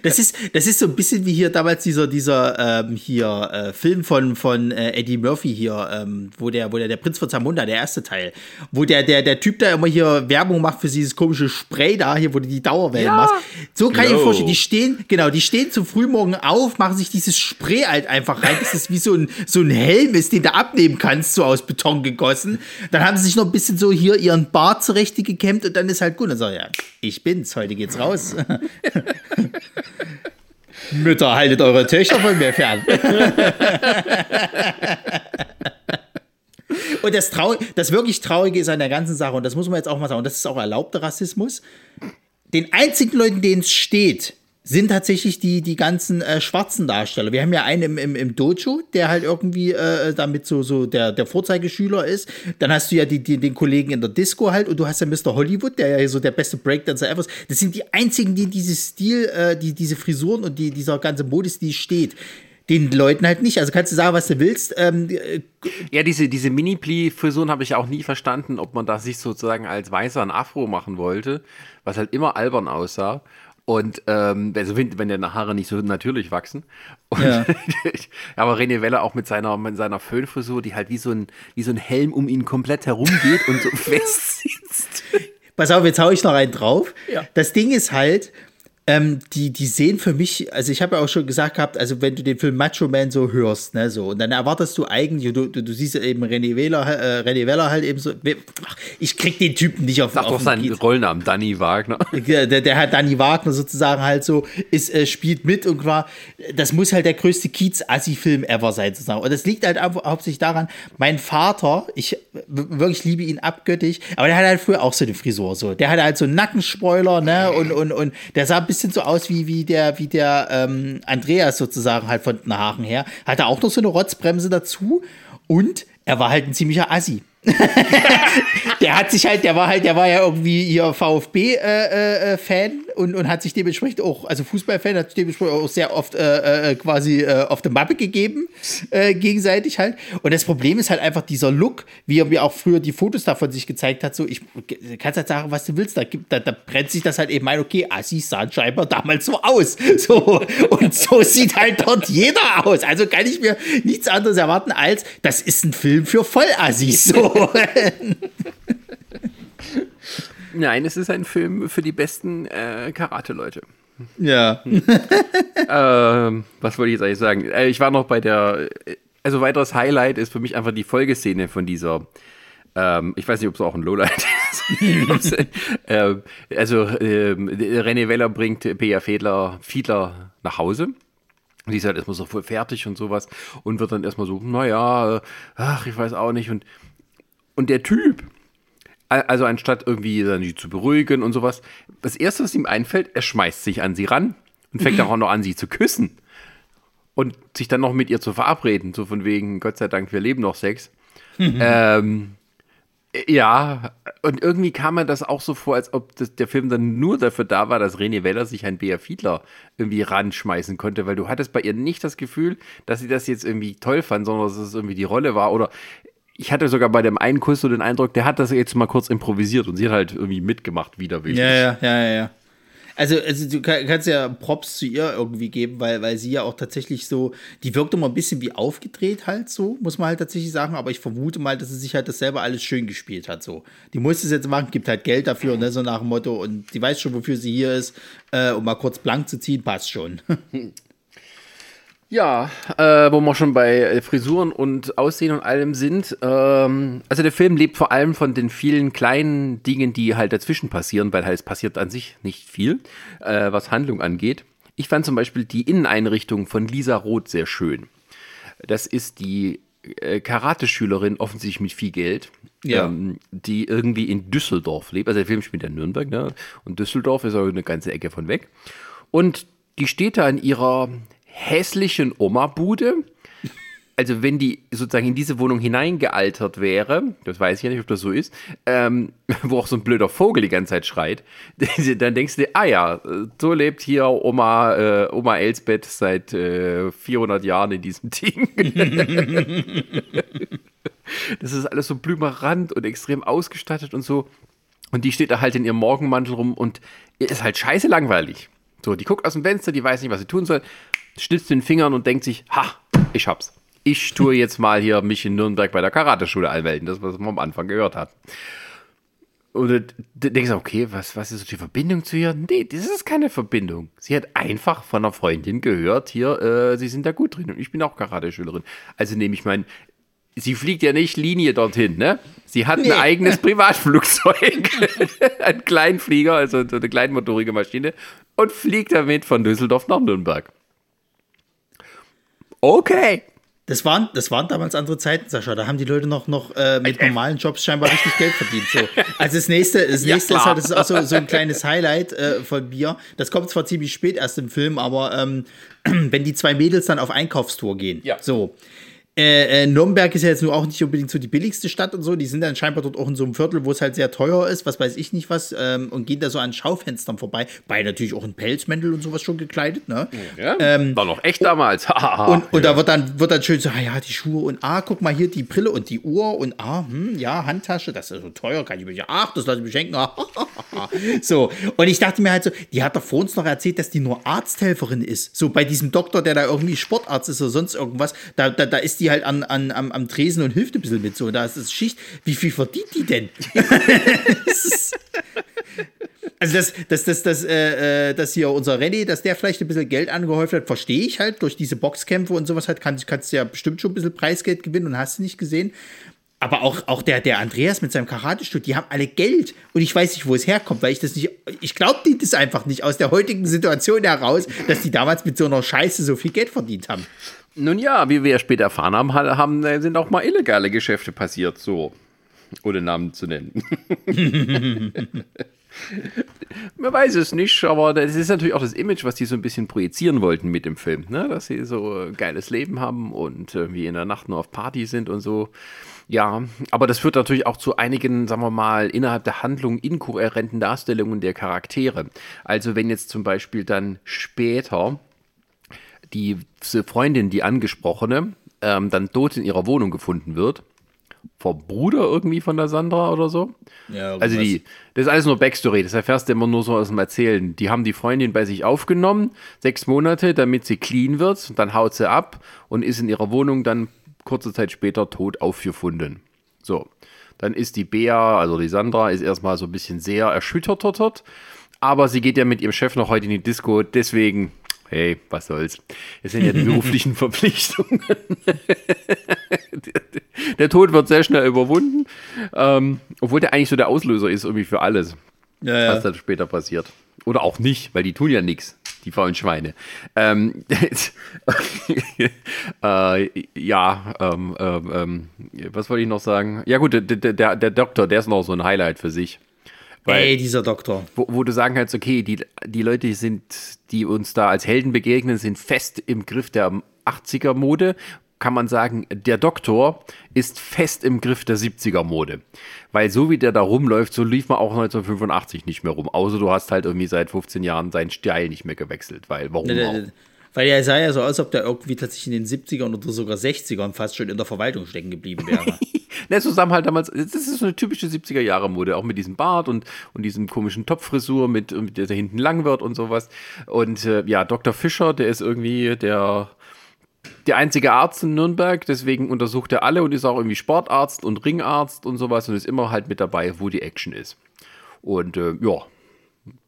das ist, das ist so ein bisschen wie hier damals dieser, dieser ähm, hier äh, Film von, von äh, Eddie Murphy hier, ähm, wo der, wo der, der Prinz von Zamunda, der erste Teil, wo der, der, der Typ da immer hier Werbung macht für dieses komische Spray da, hier, wo du die Dauerwellen ja. machst. So kann Glow. ich mir vorstellen, die stehen, genau, die stehen zum Frühmorgen auf, machen sich dieses Spray halt einfach rein, das ist wie so ein, so ein Helm ist, den du abnehmen kannst, so aus Beton gegossen. Dann haben sie sich noch ein bisschen so hier ihren Bart zurecht gekämmt und dann ist halt gut. Dann sag ich, ja, ich bin's, heute geht's raus. (laughs) Mütter, haltet eure Töchter von mir fern. (laughs) und das, Trau das wirklich Traurige ist an der ganzen Sache, und das muss man jetzt auch mal sagen, und das ist auch erlaubter Rassismus, den einzigen Leuten, denen es steht, sind tatsächlich die, die ganzen äh, schwarzen Darsteller. Wir haben ja einen im, im, im Dojo, der halt irgendwie äh, damit so, so der, der Vorzeigeschüler ist. Dann hast du ja die, die, den Kollegen in der Disco halt und du hast ja Mr. Hollywood, der ja so der beste Breakdancer ever ist. Das sind die einzigen, die dieses Stil, äh, die, diese Frisuren und die, dieser ganze Modestil steht den Leuten halt nicht. Also kannst du sagen, was du willst. Ähm, äh, ja, diese, diese Mini-Pli-Frisuren habe ich auch nie verstanden, ob man da sich sozusagen als Weißer ein Afro machen wollte, was halt immer albern aussah. Und ähm, also wenn, wenn der Haare nicht so natürlich wachsen. Und, ja. (laughs) aber René Weller auch mit seiner, mit seiner Föhnfrisur, die halt wie so, ein, wie so ein Helm um ihn komplett herumgeht und so (laughs) fest sitzt. Pass auf, jetzt hau ich noch einen drauf. Ja. Das Ding ist halt, ähm, die, die sehen für mich, also ich habe ja auch schon gesagt gehabt, also wenn du den Film Macho Man so hörst, ne, so, und dann erwartest du eigentlich, du, du, du siehst eben René Weller, äh, René Weller halt eben so, ach, ich krieg den Typen nicht auf Sag auf doch seinen Giet. Rollnamen, Danny Wagner. (laughs) Der, der hat Danny Wagner sozusagen halt so, ist, äh, spielt mit und war, das muss halt der größte Kiez-Assi-Film ever sein, sozusagen. Und das liegt halt hauptsächlich daran, mein Vater, ich wirklich liebe ihn abgöttig, aber der hat halt früher auch so eine Frisur, so. Der hatte halt so einen Nackenspoiler, ne, und, und, und der sah ein bisschen bisschen so aus wie, wie der, wie der ähm, Andreas sozusagen halt von den Haaren her. Hatte auch noch so eine Rotzbremse dazu und er war halt ein ziemlicher Assi. (laughs) der hat sich halt, der war halt, der war ja irgendwie ihr VfB-Fan äh, äh, und, und hat sich dementsprechend auch, also Fußballfan, hat sich dementsprechend auch sehr oft äh, äh quasi äh, auf der Mappe gegeben, äh, gegenseitig halt. Und das Problem ist halt einfach dieser Look, wie er mir auch früher die Fotos davon sich gezeigt hat, so, ich kannst halt sagen, was du willst, da, da, da brennt sich das halt eben ein, okay, Assis sahen scheinbar damals so aus. (laughs) So, und so sieht halt dort jeder aus. Also kann ich mir nichts anderes erwarten als, das ist ein Film für Vollassis. So. Nein, es ist ein Film für die besten äh, Karate-Leute. Ja. ähm, was wollte ich jetzt eigentlich sagen? Äh, ich war noch bei der. Also, weiteres Highlight ist für mich einfach die Folgeszene von dieser. Ähm, ich weiß nicht, ob es auch ein Lowlight (laughs) ist. äh, also, äh, René Weller bringt Pia Fiedler, Fiedler nach Hause. Die ist halt erstmal so voll fertig und sowas und wird dann erstmal so, naja, äh, ach, ich weiß auch nicht. Und und der Typ, also anstatt irgendwie sie zu beruhigen und sowas, das erste, was ihm einfällt, er schmeißt sich an sie ran und fängt auch noch an, sie zu küssen. Und sich dann noch mit ihr zu verabreden, so von wegen, Gott sei Dank, wir leben noch Sex. ähm, ja, und irgendwie kam mir das auch so vor, als ob das, der Film dann nur dafür da war, dass René Weller sich ein Bea Fiedler irgendwie ranschmeißen konnte, weil du hattest bei ihr nicht das Gefühl, dass sie das jetzt irgendwie toll fand, sondern dass es irgendwie die Rolle war. Oder ich hatte sogar bei dem einen Kuss so den Eindruck, der hat das jetzt mal kurz improvisiert und sie hat halt irgendwie mitgemacht, widerwillig. Ja, ja, ja, ja. Also, also du kannst ja Props zu ihr irgendwie geben, weil, weil sie ja auch tatsächlich so, die wirkt immer ein bisschen wie aufgedreht halt so, muss man halt tatsächlich sagen, aber ich vermute mal, dass sie sich halt das selber alles schön gespielt hat so. Die muss es jetzt machen, gibt halt Geld dafür, ne, so nach dem Motto und die weiß schon, wofür sie hier ist, äh, um mal kurz blank zu ziehen, passt schon. (laughs) Ja, äh, wo wir schon bei Frisuren und Aussehen und allem sind. Ähm, also der Film lebt vor allem von den vielen kleinen Dingen, die halt dazwischen passieren, weil halt es passiert an sich nicht viel, äh, was Handlung angeht. Ich fand zum Beispiel die Inneneinrichtung von Lisa Roth sehr schön. Das ist die äh, Karate-Schülerin, offensichtlich mit viel Geld, ja. ähm, die irgendwie in Düsseldorf lebt. Also der Film spielt in Nürnberg, ne? Und Düsseldorf ist auch eine ganze Ecke von weg. Und die steht da in ihrer hässlichen Oma-Bude. Also wenn die sozusagen in diese Wohnung hineingealtert wäre, das weiß ich ja nicht, ob das so ist, ähm, (laughs) wo auch so ein blöder Vogel die ganze Zeit schreit, (laughs) dann denkst du dir, ah ja, so lebt hier Oma, äh, Oma Elsbeth seit äh, 400 Jahren in diesem Ding. (laughs) das ist alles so blümerant und extrem ausgestattet und so. Und die steht da halt in ihrem Morgenmantel rum und ist halt scheiße langweilig. So, die guckt aus dem Fenster, die weiß nicht, was sie tun soll schnitzt den Fingern und denkt sich, ha, ich hab's. Ich tue jetzt mal hier mich in Nürnberg bei der Karateschule anmelden, das, was man am Anfang gehört hat. Und du denkst, okay, was, was ist so die Verbindung zu ihr? Nee, das ist keine Verbindung. Sie hat einfach von einer Freundin gehört, hier, äh, sie sind da gut drin und ich bin auch Karateschülerin. Also nehme ich mein, sie fliegt ja nicht Linie dorthin, ne? Sie hat nee. ein eigenes (laughs) Privatflugzeug, (laughs) einen Kleinflieger, also so eine kleinmotorige Maschine und fliegt damit von Düsseldorf nach Nürnberg. Okay. Das waren, das waren damals andere Zeiten, Sascha. Da haben die Leute noch, noch äh, mit normalen Jobs scheinbar richtig Geld verdient. So. (laughs) Also das nächste, das nächste ja, ist halt, das ist auch so, so ein kleines Highlight äh, von Bier. Das kommt zwar ziemlich spät erst im Film, aber ähm, (clears throat) wenn die zwei Mädels dann auf Einkaufstour gehen, ja. so, äh, äh, Nürnberg ist ja jetzt nur auch nicht unbedingt so die billigste Stadt und so. Die sind dann scheinbar dort auch in so einem Viertel, wo es halt sehr teuer ist, was weiß ich nicht was, ähm, und gehen da so an Schaufenstern vorbei. Bei natürlich auch in Pelzmäntel und sowas schon gekleidet, ne? Ja, ähm, war noch echt damals. (laughs) und, und ja. da wird dann, wird dann schön so, ah ja, die Schuhe und ah, guck mal hier die Brille und die Uhr und ah, hm, ja, Handtasche, das ist so teuer, kann ich mir ach, das lasse ich mir schenken. so, und ich dachte mir halt so, die hat doch vor uns noch erzählt, dass die nur Arzthelferin ist. So bei diesem Doktor, der da irgendwie Sportarzt ist oder sonst irgendwas, da, da, da ist halt an, an, am, am Tresen und hilft ein bisschen mit so. Da ist es Schicht. Wie viel verdient die denn? (laughs) also, dass, dass, dass, dass, äh, äh, dass hier unser René, dass der vielleicht ein bisschen Geld angehäuft hat, verstehe ich halt. Durch diese Boxkämpfe und sowas halt kann, kannst du ja bestimmt schon ein bisschen Preisgeld gewinnen und hast du nicht gesehen. Aber auch, auch der, der Andreas mit seinem Karate-Studio, die haben alle Geld. Und ich weiß nicht, wo es herkommt, weil ich das nicht. Ich glaube die das einfach nicht aus der heutigen Situation heraus, dass die damals mit so einer Scheiße so viel Geld verdient haben. Nun ja, wie wir später erfahren haben, haben, äh, sind auch mal illegale Geschäfte passiert, so. Ohne Namen zu nennen. (laughs) Man weiß es nicht, aber das ist natürlich auch das Image, was die so ein bisschen projizieren wollten mit dem Film, ne? dass sie so ein geiles Leben haben und irgendwie in der Nacht nur auf Party sind und so. Ja, aber das führt natürlich auch zu einigen, sagen wir mal, innerhalb der Handlung inkohärenten Darstellungen der Charaktere. Also wenn jetzt zum Beispiel dann später die Freundin, die angesprochene, ähm, dann tot in ihrer Wohnung gefunden wird, vom Bruder irgendwie von der Sandra oder so. Ja, also die, das ist alles nur Backstory, das erfährst du immer nur so aus dem Erzählen. Die haben die Freundin bei sich aufgenommen, sechs Monate, damit sie clean wird, dann haut sie ab und ist in ihrer Wohnung dann kurze Zeit später tot aufgefunden. So, dann ist die Bea, also die Sandra, ist erstmal so ein bisschen sehr erschüttert, aber sie geht ja mit ihrem Chef noch heute in die Disco, deswegen hey, was soll's. Es sind ja die (laughs) beruflichen Verpflichtungen. (laughs) der Tod wird sehr schnell überwunden, ähm, obwohl der eigentlich so der Auslöser ist irgendwie für alles, ja, ja. was dann später passiert. Oder auch nicht, weil die tun ja nichts, die faulen Schweine. Ähm, (laughs) äh, ja, ähm, ähm, ähm, was wollte ich noch sagen? Ja gut, der, der, der Doktor, der ist noch so ein Highlight für sich. Weil, Ey, dieser Doktor. Wo, wo, du sagen kannst, okay, die, die Leute sind, die uns da als Helden begegnen, sind fest im Griff der 80er-Mode. Kann man sagen, der Doktor ist fest im Griff der 70er-Mode. Weil so wie der da rumläuft, so lief man auch 1985 nicht mehr rum. Außer du hast halt irgendwie seit 15 Jahren seinen Style nicht mehr gewechselt. Weil, warum auch? Weil er sah ja so aus, als ob der irgendwie tatsächlich in den 70ern oder sogar 60ern fast schon in der Verwaltung stecken geblieben wäre. (laughs) ne, zusammen halt damals, das ist so eine typische 70er-Jahre-Mode, auch mit diesem Bart und, und diesem komischen Topfrisur, mit, mit der da hinten lang wird und sowas. Und äh, ja, Dr. Fischer, der ist irgendwie der, der einzige Arzt in Nürnberg, deswegen untersucht er alle und ist auch irgendwie Sportarzt und Ringarzt und sowas und ist immer halt mit dabei, wo die Action ist. Und äh, ja,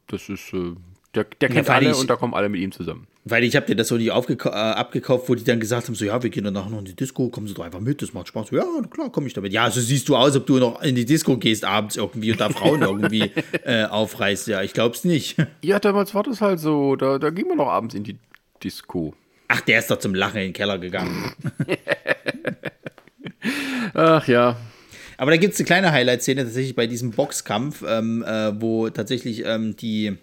das ist, äh, der, der kennt ja, alle ich, und da kommen alle mit ihm zusammen. Weil ich habe dir das so nicht äh, abgekauft, wo die dann gesagt haben, so ja, wir gehen dann nachher noch in die Disco, kommen Sie doch einfach mit, das macht Spaß. So, ja, klar, komme ich damit. Ja, so siehst du aus, ob du noch in die Disco gehst abends irgendwie und da Frauen (laughs) irgendwie äh, aufreißt. Ja, ich glaub's nicht. Ja, damals war das halt so, da, da ging man noch abends in die Disco. Ach, der ist doch zum Lachen in den Keller gegangen. Ach ja. Aber da gibt es eine kleine Highlight-Szene tatsächlich bei diesem Boxkampf, ähm, äh, wo tatsächlich ähm, die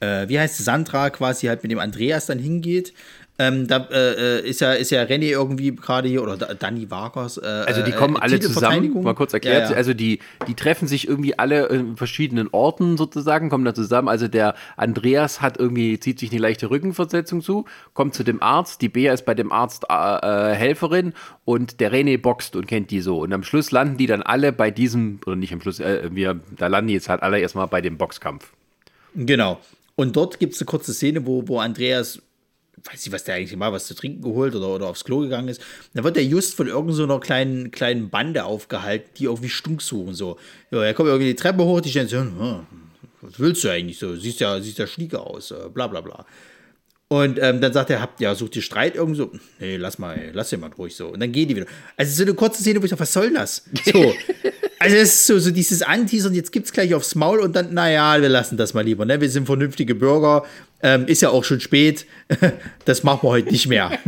äh, wie heißt Sandra quasi halt mit dem Andreas dann hingeht. Ähm, da äh, äh ist, ja, ist ja René irgendwie gerade hier, oder Danny Vargas. Äh, also die kommen äh, alle zusammen, mal kurz erklärt. Ja, ja. Also die, die treffen sich irgendwie alle in verschiedenen Orten sozusagen, kommen da zusammen. Also der Andreas hat irgendwie, zieht sich eine leichte Rückenversetzung zu, kommt zu dem Arzt, die Bea ist bei dem Arzt äh, Helferin und der René boxt und kennt die so. Und am Schluss landen die dann alle bei diesem, oder nicht am Schluss, wir, da landen die jetzt halt alle erstmal bei dem Boxkampf. Genau. Und dort gibt es eine kurze Szene, wo, wo Andreas, weiß nicht, was der eigentlich mal, was zu trinken geholt oder, oder aufs Klo gegangen ist. Da wird er just von irgendeiner so kleinen, kleinen Bande aufgehalten, die irgendwie Stunk suchen. So. Ja, er kommt irgendwie die Treppe hoch, die stellen so, hm, was willst du eigentlich so? Siehst ja, siehst ja schnieke aus, äh, bla bla bla. Und ähm, dann sagt er, habt ja, sucht ihr Streit irgendwo? Nee, lass mal, lass mal ruhig so. Und dann gehen die wieder. Also so eine kurze Szene, wo ich sage, was soll das? So. (laughs) Also es ist so, so dieses Anteasern, jetzt gibt es gleich aufs Maul und dann, naja, wir lassen das mal lieber. Ne? Wir sind vernünftige Bürger. Ähm, ist ja auch schon spät. (laughs) das machen wir heute nicht mehr.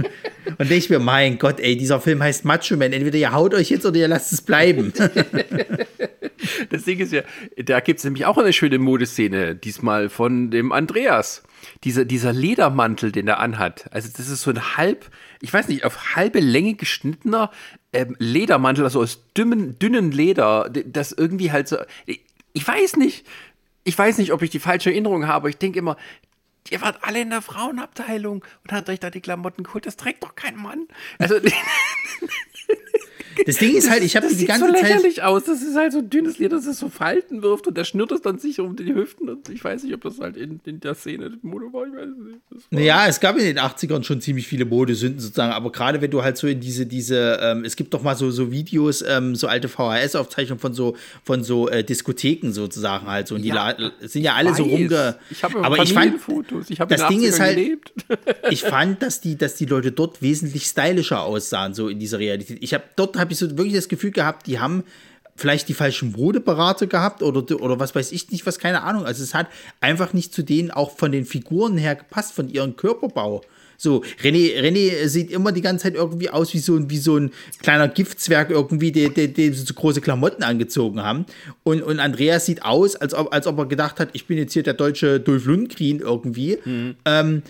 Und ich mir, mein Gott, ey, dieser Film heißt Macho Man. Entweder ihr haut euch jetzt oder ihr lasst es bleiben. (laughs) das Ding ist ja, da gibt es nämlich auch eine schöne Modeszene, diesmal von dem Andreas. Dieser, dieser Ledermantel, den er anhat. Also, das ist so ein halb, ich weiß nicht, auf halbe Länge geschnittener ähm, Ledermantel, also aus dünnen, dünnen Leder, das irgendwie halt so. Ich weiß nicht. Ich weiß nicht, ob ich die falsche Erinnerung habe. Ich denke immer, ihr wart alle in der Frauenabteilung und habt euch da die Klamotten geholt. Das trägt doch kein Mann. Also. (laughs) Das Ding ist halt, ich habe die ganze Zeit. Das sieht so lächerlich aus. Das ist halt so ein dünnes Leder, das es so Falten wirft und der schnürt es dann sich um die Hüften. Und ich weiß nicht, ob das halt in, in der Szene Mode war. Ich weiß nicht. Ja, es gab in den 80ern schon ziemlich viele Modesünden sozusagen. Aber gerade wenn du halt so in diese, diese, ähm, es gibt doch mal so, so Videos, ähm, so alte VHS-Aufzeichnungen von so, von so äh, Diskotheken sozusagen halt so. Und die ja, sind ja alle weiß. so rumge. Ich habe aber ich fand, Fotos. Ich habe das Ding ist halt, gelebt. (laughs) ich fand, dass die, dass die Leute dort wesentlich stylischer aussahen, so in dieser Realität. Ich habe dort habe ich so wirklich das Gefühl gehabt, die haben vielleicht die falschen Modeberater gehabt oder, oder was weiß ich nicht, was, keine Ahnung. Also es hat einfach nicht zu denen auch von den Figuren her gepasst, von ihrem Körperbau. So, René, René sieht immer die ganze Zeit irgendwie aus wie so ein, wie so ein kleiner Giftzwerg irgendwie, der, der, der so große Klamotten angezogen haben. Und, und Andreas sieht aus, als ob, als ob er gedacht hat, ich bin jetzt hier der deutsche Dolph Lundgren irgendwie. Mhm. Ähm,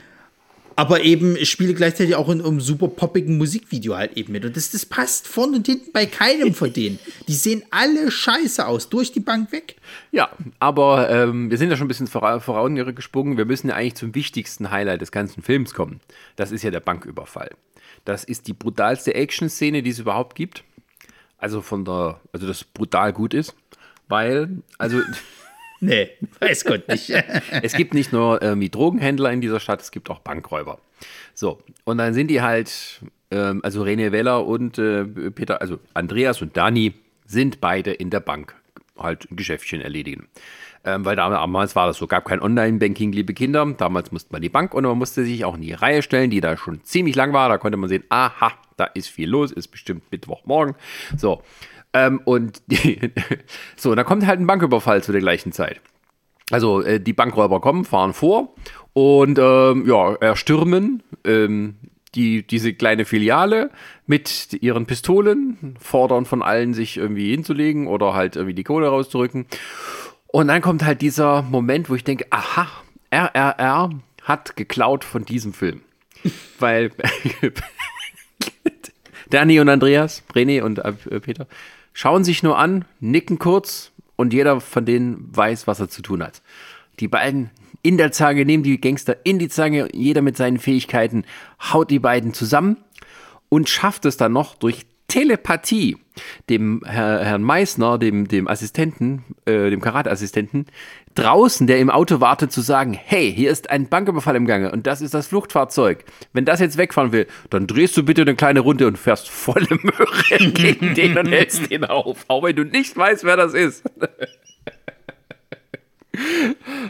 aber eben spiele gleichzeitig auch in einem super poppigen Musikvideo halt eben mit. Und das, das passt vorne und hinten bei keinem von denen. Die sehen alle scheiße aus, durch die Bank weg. Ja, aber ähm, wir sind ja schon ein bisschen vora vorangesprungen. Wir müssen ja eigentlich zum wichtigsten Highlight des ganzen Films kommen. Das ist ja der Banküberfall. Das ist die brutalste Action-Szene, die es überhaupt gibt. Also von der, also das brutal gut ist. Weil, also. (laughs) Nee, weiß Gott nicht. (laughs) es gibt nicht nur irgendwie Drogenhändler in dieser Stadt, es gibt auch Bankräuber. So, und dann sind die halt, ähm, also René Weller und äh, Peter, also Andreas und Dani sind beide in der Bank halt ein Geschäftchen erledigen. Ähm, weil damals war das so, gab kein Online-Banking, liebe Kinder. Damals musste man die Bank und man musste sich auch in die Reihe stellen, die da schon ziemlich lang war. Da konnte man sehen, aha, da ist viel los, ist bestimmt Mittwochmorgen. So, ähm, und die, (laughs) so, da kommt halt ein Banküberfall zu der gleichen Zeit. Also äh, die Bankräuber kommen, fahren vor und ähm, ja, erstürmen ähm, die, diese kleine Filiale mit ihren Pistolen, fordern von allen, sich irgendwie hinzulegen oder halt irgendwie die Kohle rauszurücken. Und dann kommt halt dieser Moment, wo ich denke, aha, RRR hat geklaut von diesem Film. (laughs) Weil (laughs) Danny und Andreas, René und äh, Peter, schauen sich nur an, nicken kurz und jeder von denen weiß, was er zu tun hat. Die beiden in der Zange nehmen die Gangster in die Zange, jeder mit seinen Fähigkeiten haut die beiden zusammen und schafft es dann noch durch Telepathie dem Herr, Herrn Meissner, dem, dem Assistenten, äh, dem Karateassistenten, draußen, der im Auto wartet, zu sagen, hey, hier ist ein Banküberfall im Gange und das ist das Fluchtfahrzeug. Wenn das jetzt wegfahren will, dann drehst du bitte eine kleine Runde und fährst volle Möhre (laughs) gegen den und hältst den auf, auch wenn du nicht weißt, wer das ist. (laughs)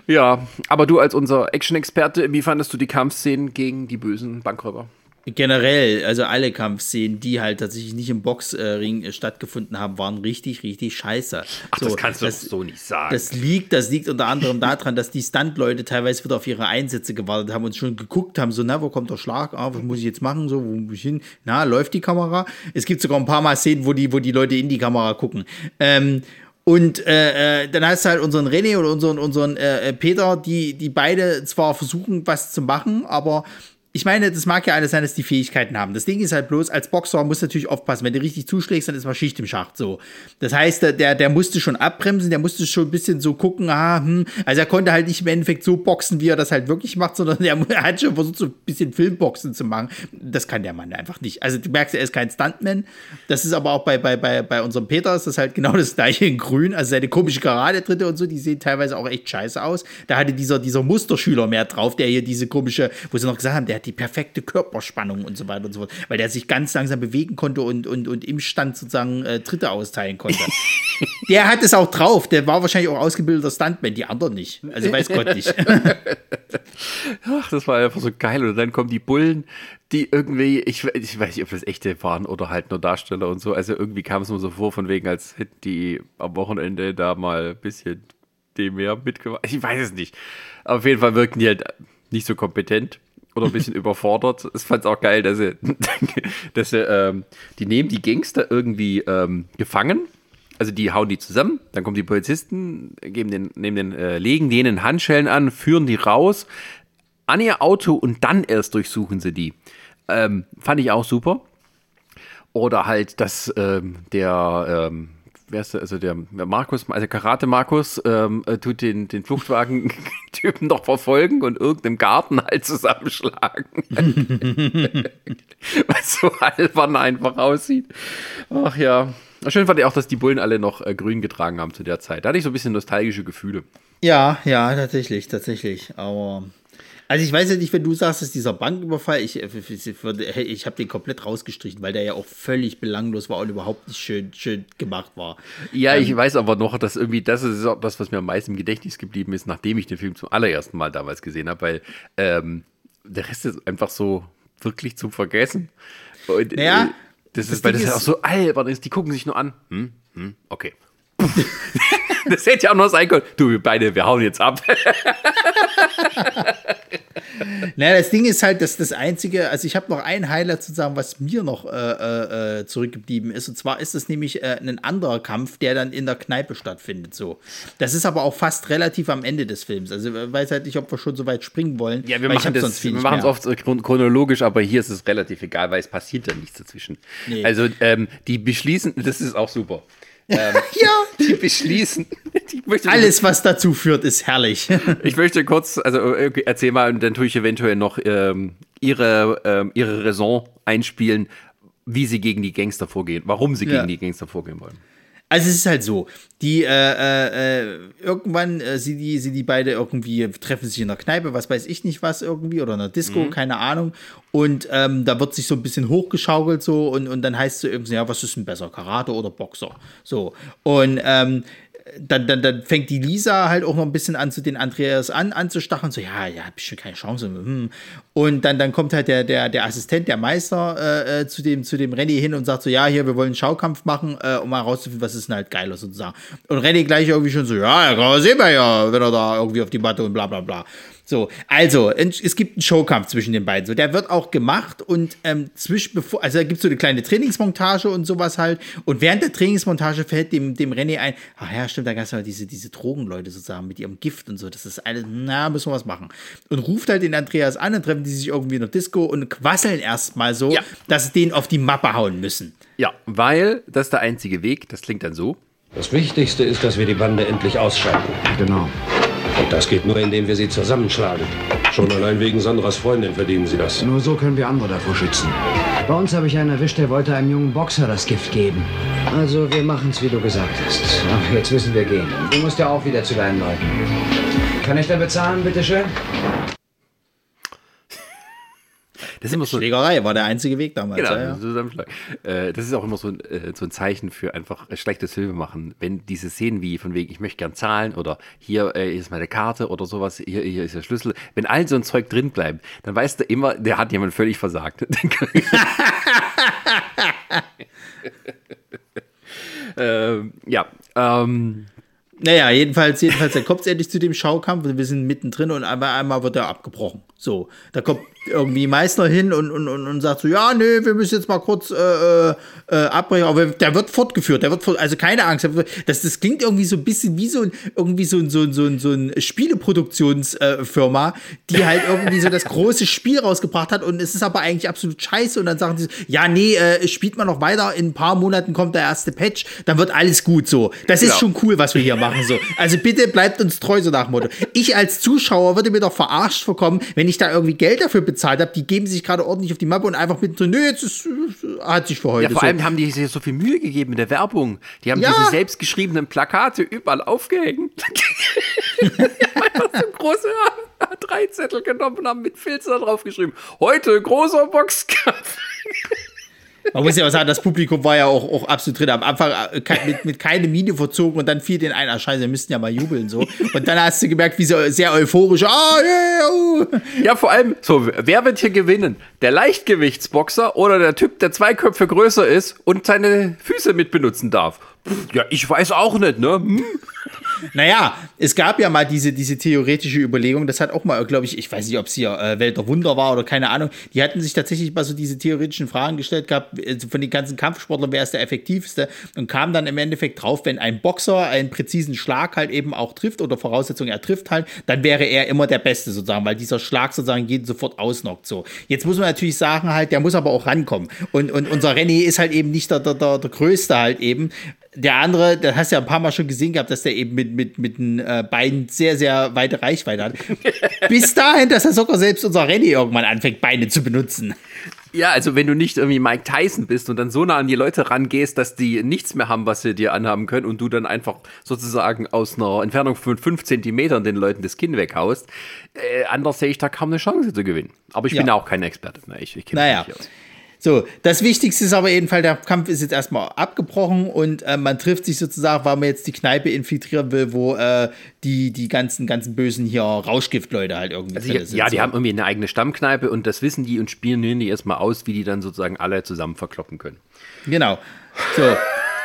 ja, aber du als unser Action-Experte, wie fandest du die Kampfszenen gegen die bösen Bankräuber? Generell, also alle Kampfszenen, die halt tatsächlich nicht im Boxring äh, stattgefunden haben, waren richtig, richtig scheiße. Ach, so, das kannst du das, so nicht sagen. Das liegt, das liegt unter anderem daran, dass die Stunt-Leute teilweise wieder auf ihre Einsätze gewartet haben und schon geguckt haben, so, na, wo kommt der Schlag? Ah, was muss ich jetzt machen? So, wo muss ich hin? Na, läuft die Kamera? Es gibt sogar ein paar Mal Szenen, wo die, wo die Leute in die Kamera gucken. Ähm, und äh, äh, dann hast du halt unseren René oder unseren, unseren äh, Peter, die, die beide zwar versuchen, was zu machen, aber ich meine, das mag ja alles sein, dass die Fähigkeiten haben. Das Ding ist halt bloß, als Boxer muss natürlich aufpassen. Wenn du richtig zuschlägst, dann ist mal Schicht im Schacht so. Das heißt, der, der musste schon abbremsen, der musste schon ein bisschen so gucken, ah, hm. Also er konnte halt nicht im Endeffekt so boxen, wie er das halt wirklich macht, sondern er hat schon versucht, so ein bisschen Filmboxen zu machen. Das kann der Mann einfach nicht. Also du merkst, er ist kein Stuntman. Das ist aber auch bei, bei, bei, bei unserem Peter ist das halt genau das gleiche in grün. Also seine komische Karate-Tritte und so, die sehen teilweise auch echt scheiße aus. Da hatte dieser, dieser Musterschüler mehr drauf, der hier diese komische, wo sie noch gesagt haben, der hat die perfekte Körperspannung und so weiter und so fort, weil der sich ganz langsam bewegen konnte und, und, und im Stand sozusagen äh, Tritte austeilen konnte. (laughs) der hat es auch drauf, der war wahrscheinlich auch ausgebildeter Stuntman, die anderen nicht. Also weiß Gott nicht. (laughs) Ach, das war einfach so geil. Und dann kommen die Bullen, die irgendwie, ich, ich weiß nicht, ob das echte waren oder halt nur Darsteller und so. Also irgendwie kam es mir so vor, von wegen, als hätten die am Wochenende da mal ein bisschen dem mehr mitgemacht. Ich weiß es nicht. Auf jeden Fall wirken die halt nicht so kompetent oder ein bisschen überfordert. Ich fand es auch geil, dass sie, (laughs) dass sie ähm, die nehmen die Gangster irgendwie ähm, gefangen. Also die hauen die zusammen, dann kommen die Polizisten, geben den, nehmen den, äh, legen denen Handschellen an, führen die raus an ihr Auto und dann erst durchsuchen sie die. Ähm, fand ich auch super. Oder halt, dass ähm, der ähm, wer ist der, also der Markus, also Karate Markus, ähm, äh, tut den, den Fluchtwagen-Typen (laughs) noch verfolgen und irgendeinem Garten halt zusammenschlagen. (laughs) Was so albern einfach aussieht. Ach ja. Schön fand ich auch, dass die Bullen alle noch äh, grün getragen haben zu der Zeit. Da hatte ich so ein bisschen nostalgische Gefühle. Ja, ja, tatsächlich, tatsächlich. Aber also ich weiß ja nicht, wenn du sagst, dass dieser Banküberfall, ich, äh, ich habe den komplett rausgestrichen, weil der ja auch völlig belanglos war und überhaupt nicht schön, schön gemacht war. Ja, ähm, ich weiß aber noch, dass irgendwie das ist das, was mir am meisten im Gedächtnis geblieben ist, nachdem ich den Film zum allerersten Mal damals gesehen habe, weil ähm, der Rest ist einfach so wirklich zum Vergessen. Und, naja, äh, das, das ist, weil das ist, ja auch so albern ist. Die gucken sich nur an. Hm, hm, okay. (laughs) (laughs) Das hätte ja auch noch sein können. Du, wir beide, wir hauen jetzt ab. Naja, das Ding ist halt, dass das Einzige, also ich habe noch ein Highlight zu sagen, was mir noch äh, äh, zurückgeblieben ist. Und zwar ist es nämlich äh, ein anderer Kampf, der dann in der Kneipe stattfindet. So. Das ist aber auch fast relativ am Ende des Films. Also ich weiß halt nicht, ob wir schon so weit springen wollen. Ja, wir machen das, wir machen es oft chronologisch, aber hier ist es relativ egal, weil es passiert ja nichts dazwischen. Nee. Also ähm, die beschließen, das ist auch super. Ähm, (laughs) ja. Die beschließen. (laughs) Alles, was dazu führt, ist herrlich. (laughs) ich möchte kurz, also erzähl mal, und dann tue ich eventuell noch ähm, ihre, ähm, ihre Raison einspielen, wie sie gegen die Gangster vorgehen, warum sie ja. gegen die Gangster vorgehen wollen. Also es ist halt so, die äh, äh, äh, irgendwann äh, sind die sind die beide irgendwie treffen sich in der Kneipe, was weiß ich nicht was irgendwie oder in der Disco, mhm. keine Ahnung. Und ähm, da wird sich so ein bisschen hochgeschaukelt so und und dann heißt es so irgendwie ja, was ist denn besser, Karate oder Boxer? So und ähm, dann, dann, dann fängt die Lisa halt auch noch ein bisschen an, zu den Andreas an, anzustacheln, so, ja, ja, schon keine Chance. Hm. Und dann, dann kommt halt der, der, der Assistent, der Meister, äh, äh, zu dem, zu dem René hin und sagt so, ja, hier, wir wollen einen Schaukampf machen, äh, um mal rauszufinden, was ist denn halt geiler sozusagen. Und René gleich irgendwie schon so, ja, ja, sehen wir ja, wenn er da irgendwie auf die Matte und bla bla bla. So, also, es gibt einen Showkampf zwischen den beiden. So, der wird auch gemacht und ähm, zwischen, bevor, also da gibt es so eine kleine Trainingsmontage und sowas halt. Und während der Trainingsmontage fällt dem, dem René ein, ach ja, stimmt, da gab es halt diese, diese Drogenleute sozusagen mit ihrem Gift und so. Das ist alles, na, müssen wir was machen. Und ruft halt den Andreas an, dann treffen die sich irgendwie in der Disco und quasseln erstmal so, ja. dass sie den auf die Mappe hauen müssen. Ja, weil das ist der einzige Weg, das klingt dann so. Das Wichtigste ist, dass wir die Bande endlich ausschalten. Genau. Und das geht nur, indem wir sie zusammenschlagen. Schon allein wegen Sandras Freundin verdienen sie das. Nur so können wir andere davor schützen. Bei uns habe ich einen erwischt, der wollte einem jungen Boxer das Gift geben. Also, wir machen es, wie du gesagt hast. Ach, jetzt müssen wir gehen. Du musst ja auch wieder zu deinen Leuten. Kann ich da bezahlen, bitteschön? Das ist immer so. Schlägerei war der einzige Weg damals. Genau, ja, Zusammenschlag. Äh, das ist auch immer so ein, äh, so ein Zeichen für einfach schlechtes Filmemachen. Wenn diese Szenen wie von wegen, ich möchte gern zahlen oder hier äh, ist meine Karte oder sowas, hier, hier ist der Schlüssel. Wenn all so ein Zeug drin bleibt, dann weißt du immer, der hat jemand völlig versagt. (laughs) (laughs) ähm, ja, ähm, naja, jedenfalls, jedenfalls, dann kommt es endlich zu dem Schaukampf. Wir sind mittendrin und einmal, einmal wird er abgebrochen. So, da kommt irgendwie Meißner hin und, und, und, und sagt so, ja, nee, wir müssen jetzt mal kurz äh, äh, äh abbrechen, aber der wird fortgeführt, der wird fort, also keine Angst, das, das klingt irgendwie so ein bisschen wie so ein, irgendwie so ein, so ein, so ein, so ein Spieleproduktionsfirma, die halt irgendwie so das große Spiel rausgebracht hat und es ist aber eigentlich absolut scheiße und dann sagen sie, ja, nee, äh, spielt man noch weiter, in ein paar Monaten kommt der erste Patch, dann wird alles gut so. Das ist ja. schon cool, was wir hier machen so. Also bitte bleibt uns treu, so nach Motto. Ich als Zuschauer würde mir doch verarscht vorkommen, wenn ich da irgendwie Geld dafür bezahle bezahlt habe, die geben sich gerade ordentlich auf die Mappe und einfach mit so, nö, jetzt ist, hat sich für heute. Ja, vor so. allem haben die sich so viel Mühe gegeben mit der Werbung. Die haben ja. diese selbstgeschriebenen Plakate überall aufgehängt. (laughs) die haben einfach so große A3-Zettel genommen und haben mit Filzer drauf geschrieben. Heute großer Boxkampf. Man muss ja auch sagen, das Publikum war ja auch, auch absolut drin. Am Anfang äh, mit, mit keine Miene verzogen und dann fiel den ein, ah, scheiße, wir müssten ja mal jubeln so. Und dann hast du gemerkt, wie so sehr euphorisch, ah, yeah, uh. Ja, vor allem, so, wer wird hier gewinnen? Der Leichtgewichtsboxer oder der Typ, der zwei Köpfe größer ist und seine Füße mit benutzen darf? Ja, ich weiß auch nicht, ne? Hm? Naja, es gab ja mal diese, diese theoretische Überlegung, das hat auch mal, glaube ich, ich weiß nicht, ob es hier äh, Welt der Wunder war oder keine Ahnung, die hatten sich tatsächlich mal so diese theoretischen Fragen gestellt gehabt, also von den ganzen Kampfsportlern, wer ist der effektivste und kam dann im Endeffekt drauf, wenn ein Boxer einen präzisen Schlag halt eben auch trifft oder Voraussetzung er trifft halt, dann wäre er immer der Beste sozusagen, weil dieser Schlag sozusagen jeden sofort ausnockt so. Jetzt muss man natürlich sagen halt, der muss aber auch rankommen und, und unser René ist halt eben nicht der, der, der, der Größte halt eben der andere, das hast du ja ein paar Mal schon gesehen gehabt, dass der eben mit, mit, mit den äh, Beinen sehr, sehr weite Reichweite hat. (laughs) Bis dahin, dass er sogar selbst unser René irgendwann anfängt, Beine zu benutzen. Ja, also wenn du nicht irgendwie Mike Tyson bist und dann so nah an die Leute rangehst, dass die nichts mehr haben, was sie dir anhaben können und du dann einfach sozusagen aus einer Entfernung von fünf Zentimetern den Leuten das Kinn weghaust, äh, anders sehe ich da kaum eine Chance zu gewinnen. Aber ich ja. bin auch kein Experte. Ich, ich kenne naja. mich nicht aus. So, das Wichtigste ist aber jedenfalls, der Kampf ist jetzt erstmal abgebrochen und äh, man trifft sich sozusagen, weil man jetzt die Kneipe infiltrieren will, wo äh, die, die ganzen, ganzen bösen hier Rauschgiftleute halt irgendwie also sind. Ja, die so. haben irgendwie eine eigene Stammkneipe und das wissen die und spielen die erstmal aus, wie die dann sozusagen alle zusammen verkloppen können. Genau. So.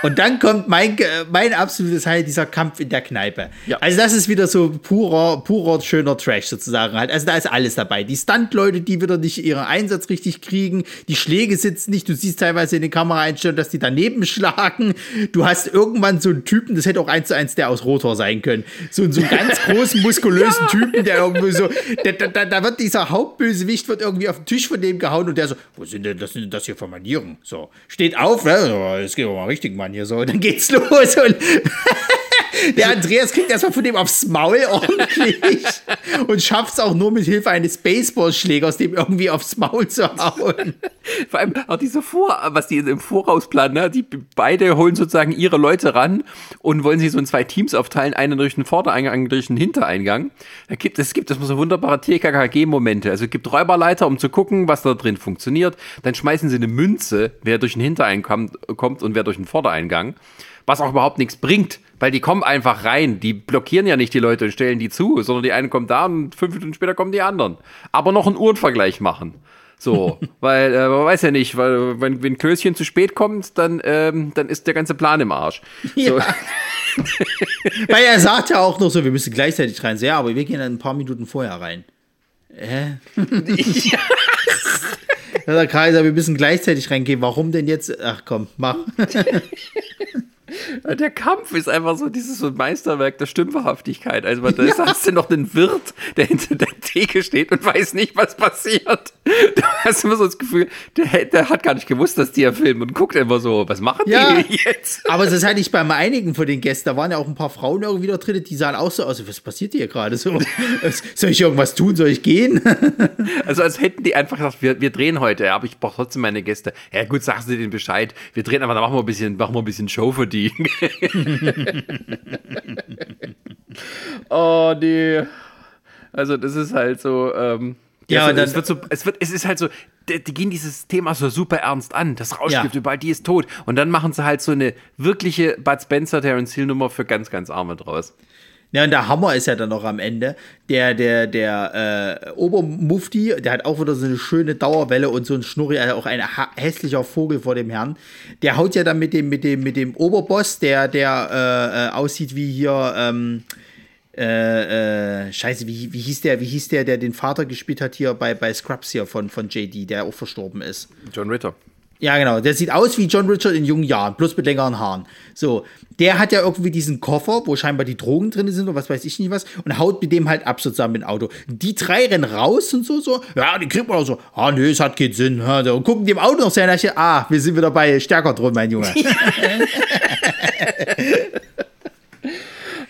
Und dann kommt mein, mein absolutes Highlight, dieser Kampf in der Kneipe. Ja. Also das ist wieder so purer, purer, schöner Trash sozusagen halt. Also da ist alles dabei. Die Stunt-Leute, die wieder nicht ihren Einsatz richtig kriegen, die Schläge sitzen nicht, du siehst teilweise in den Kameraeinstellungen, dass die daneben (laughs) schlagen. Du hast irgendwann so einen Typen, das hätte auch eins zu eins der aus Rotor sein können. So, so einen ganz großen, muskulösen (laughs) Typen, der irgendwie so, da, da, da wird dieser Hauptbösewicht wird irgendwie auf den Tisch von dem gehauen und der so, wo sind denn das, sind denn das hier für Manieren? So, steht auf, ne? Das geht aber mal richtig, Mann, hier so. Dann geht's (laughs) los und (laughs) der Andreas kriegt erstmal von dem aufs Maul (laughs) ordentlich und schafft es auch nur mit Hilfe eines Baseballschlägers, dem irgendwie aufs Maul zu hauen. (laughs) Vor allem auch diese Vor, was die im Voraus planen, ne? die beide holen sozusagen ihre Leute ran und wollen sich so in zwei Teams aufteilen, einen durch den Vordereingang, durch den Hintereingang. Da gibt, es gibt das so wunderbare TKKG-Momente. Also es gibt Räuberleiter, um zu gucken, was da drin funktioniert. Dann schmeißen sie eine Münze, wer durch den Hintereingang kommt und wer durch den Vordereingang. Was auch überhaupt nichts bringt, weil die kommen einfach rein. Die blockieren ja nicht die Leute und stellen die zu, sondern die einen kommen da und fünf Minuten später kommen die anderen. Aber noch einen Uhrenvergleich machen. So, (laughs) weil äh, man weiß ja nicht, weil wenn, wenn Klößchen zu spät kommt, dann, ähm, dann ist der ganze Plan im Arsch. So, Ja. (laughs) Weil er sagt ja auch noch so, wir müssen gleichzeitig rein. So, ja, aber wir gehen dann ein paar Minuten vorher rein. Hä? ja. (laughs) Der Kaiser, wir müssen gleichzeitig reingehen. Warum denn jetzt? Ach komm, mach. Der Kampf ist einfach so dieses so ein Meisterwerk der Stümperhaftigkeit. Also da ist, hast du noch den Wirt, der hinter der Theke steht und weiß nicht, was passiert. (laughs) Da hast du immer so das Gefühl, der, der hat gar nicht gewusst, dass die ja filmen und guckt einfach so, was machen Ja. die (laughs) jetzt? Aber das hatte ich bei einigen von den Gästen. Da waren ja auch ein paar Frauen irgendwie da drin, die sahen auch so aus. Was passiert hier gerade? So, (laughs) soll ich irgendwas tun? Soll ich gehen? Also als hätten die einfach gesagt, wir, wir drehen heute, ja, aber ich brauche trotzdem meine Gäste. Ja gut, sagen Sie denen Bescheid. Wir drehen aber, dann machen wir ein bisschen, machen wir ein bisschen Show für die. (laughs) oh nee. Also das ist halt so. Ähm, Ja, dann- es wird so, es wird, es ist halt so, die, die gehen dieses Thema so super ernst an. Das Rauschgift Ja. überall, die ist tot. Und dann machen sie halt so eine wirkliche Bud Spencer, Terence Hill Nummer für ganz, ganz Arme draus. Ja, und der Hammer ist ja dann noch am Ende. Der, der, der äh, Obermufti, der hat auch wieder so eine schöne Dauerwelle und so ein Schnurri, also auch ein hässlicher Vogel vor dem Herrn. Der haut ja dann mit dem, mit dem, mit dem Oberboss, der, der äh, äh, aussieht wie hier, ähm, äh, äh, scheiße, wie, wie hieß der, wie hieß der, der den Vater gespielt hat hier bei, bei Scrubs hier von, von JD, der auch verstorben ist. John Ritter. Ja, genau. Der sieht aus wie John Richard in jungen Jahren, plus mit längeren Haaren. So, der hat ja irgendwie diesen Koffer, wo scheinbar die Drogen drin sind oder was weiß ich nicht was, und haut mit dem halt ab sozusagen mit dem Auto. Die drei rennen raus und so, so. Ja, die kriegt man auch so. Ah, nö, es hat keinen Sinn. Und gucken dem Auto noch sehr nach. Ah, wir sind wieder bei stärker drin, mein Junge. (laughs)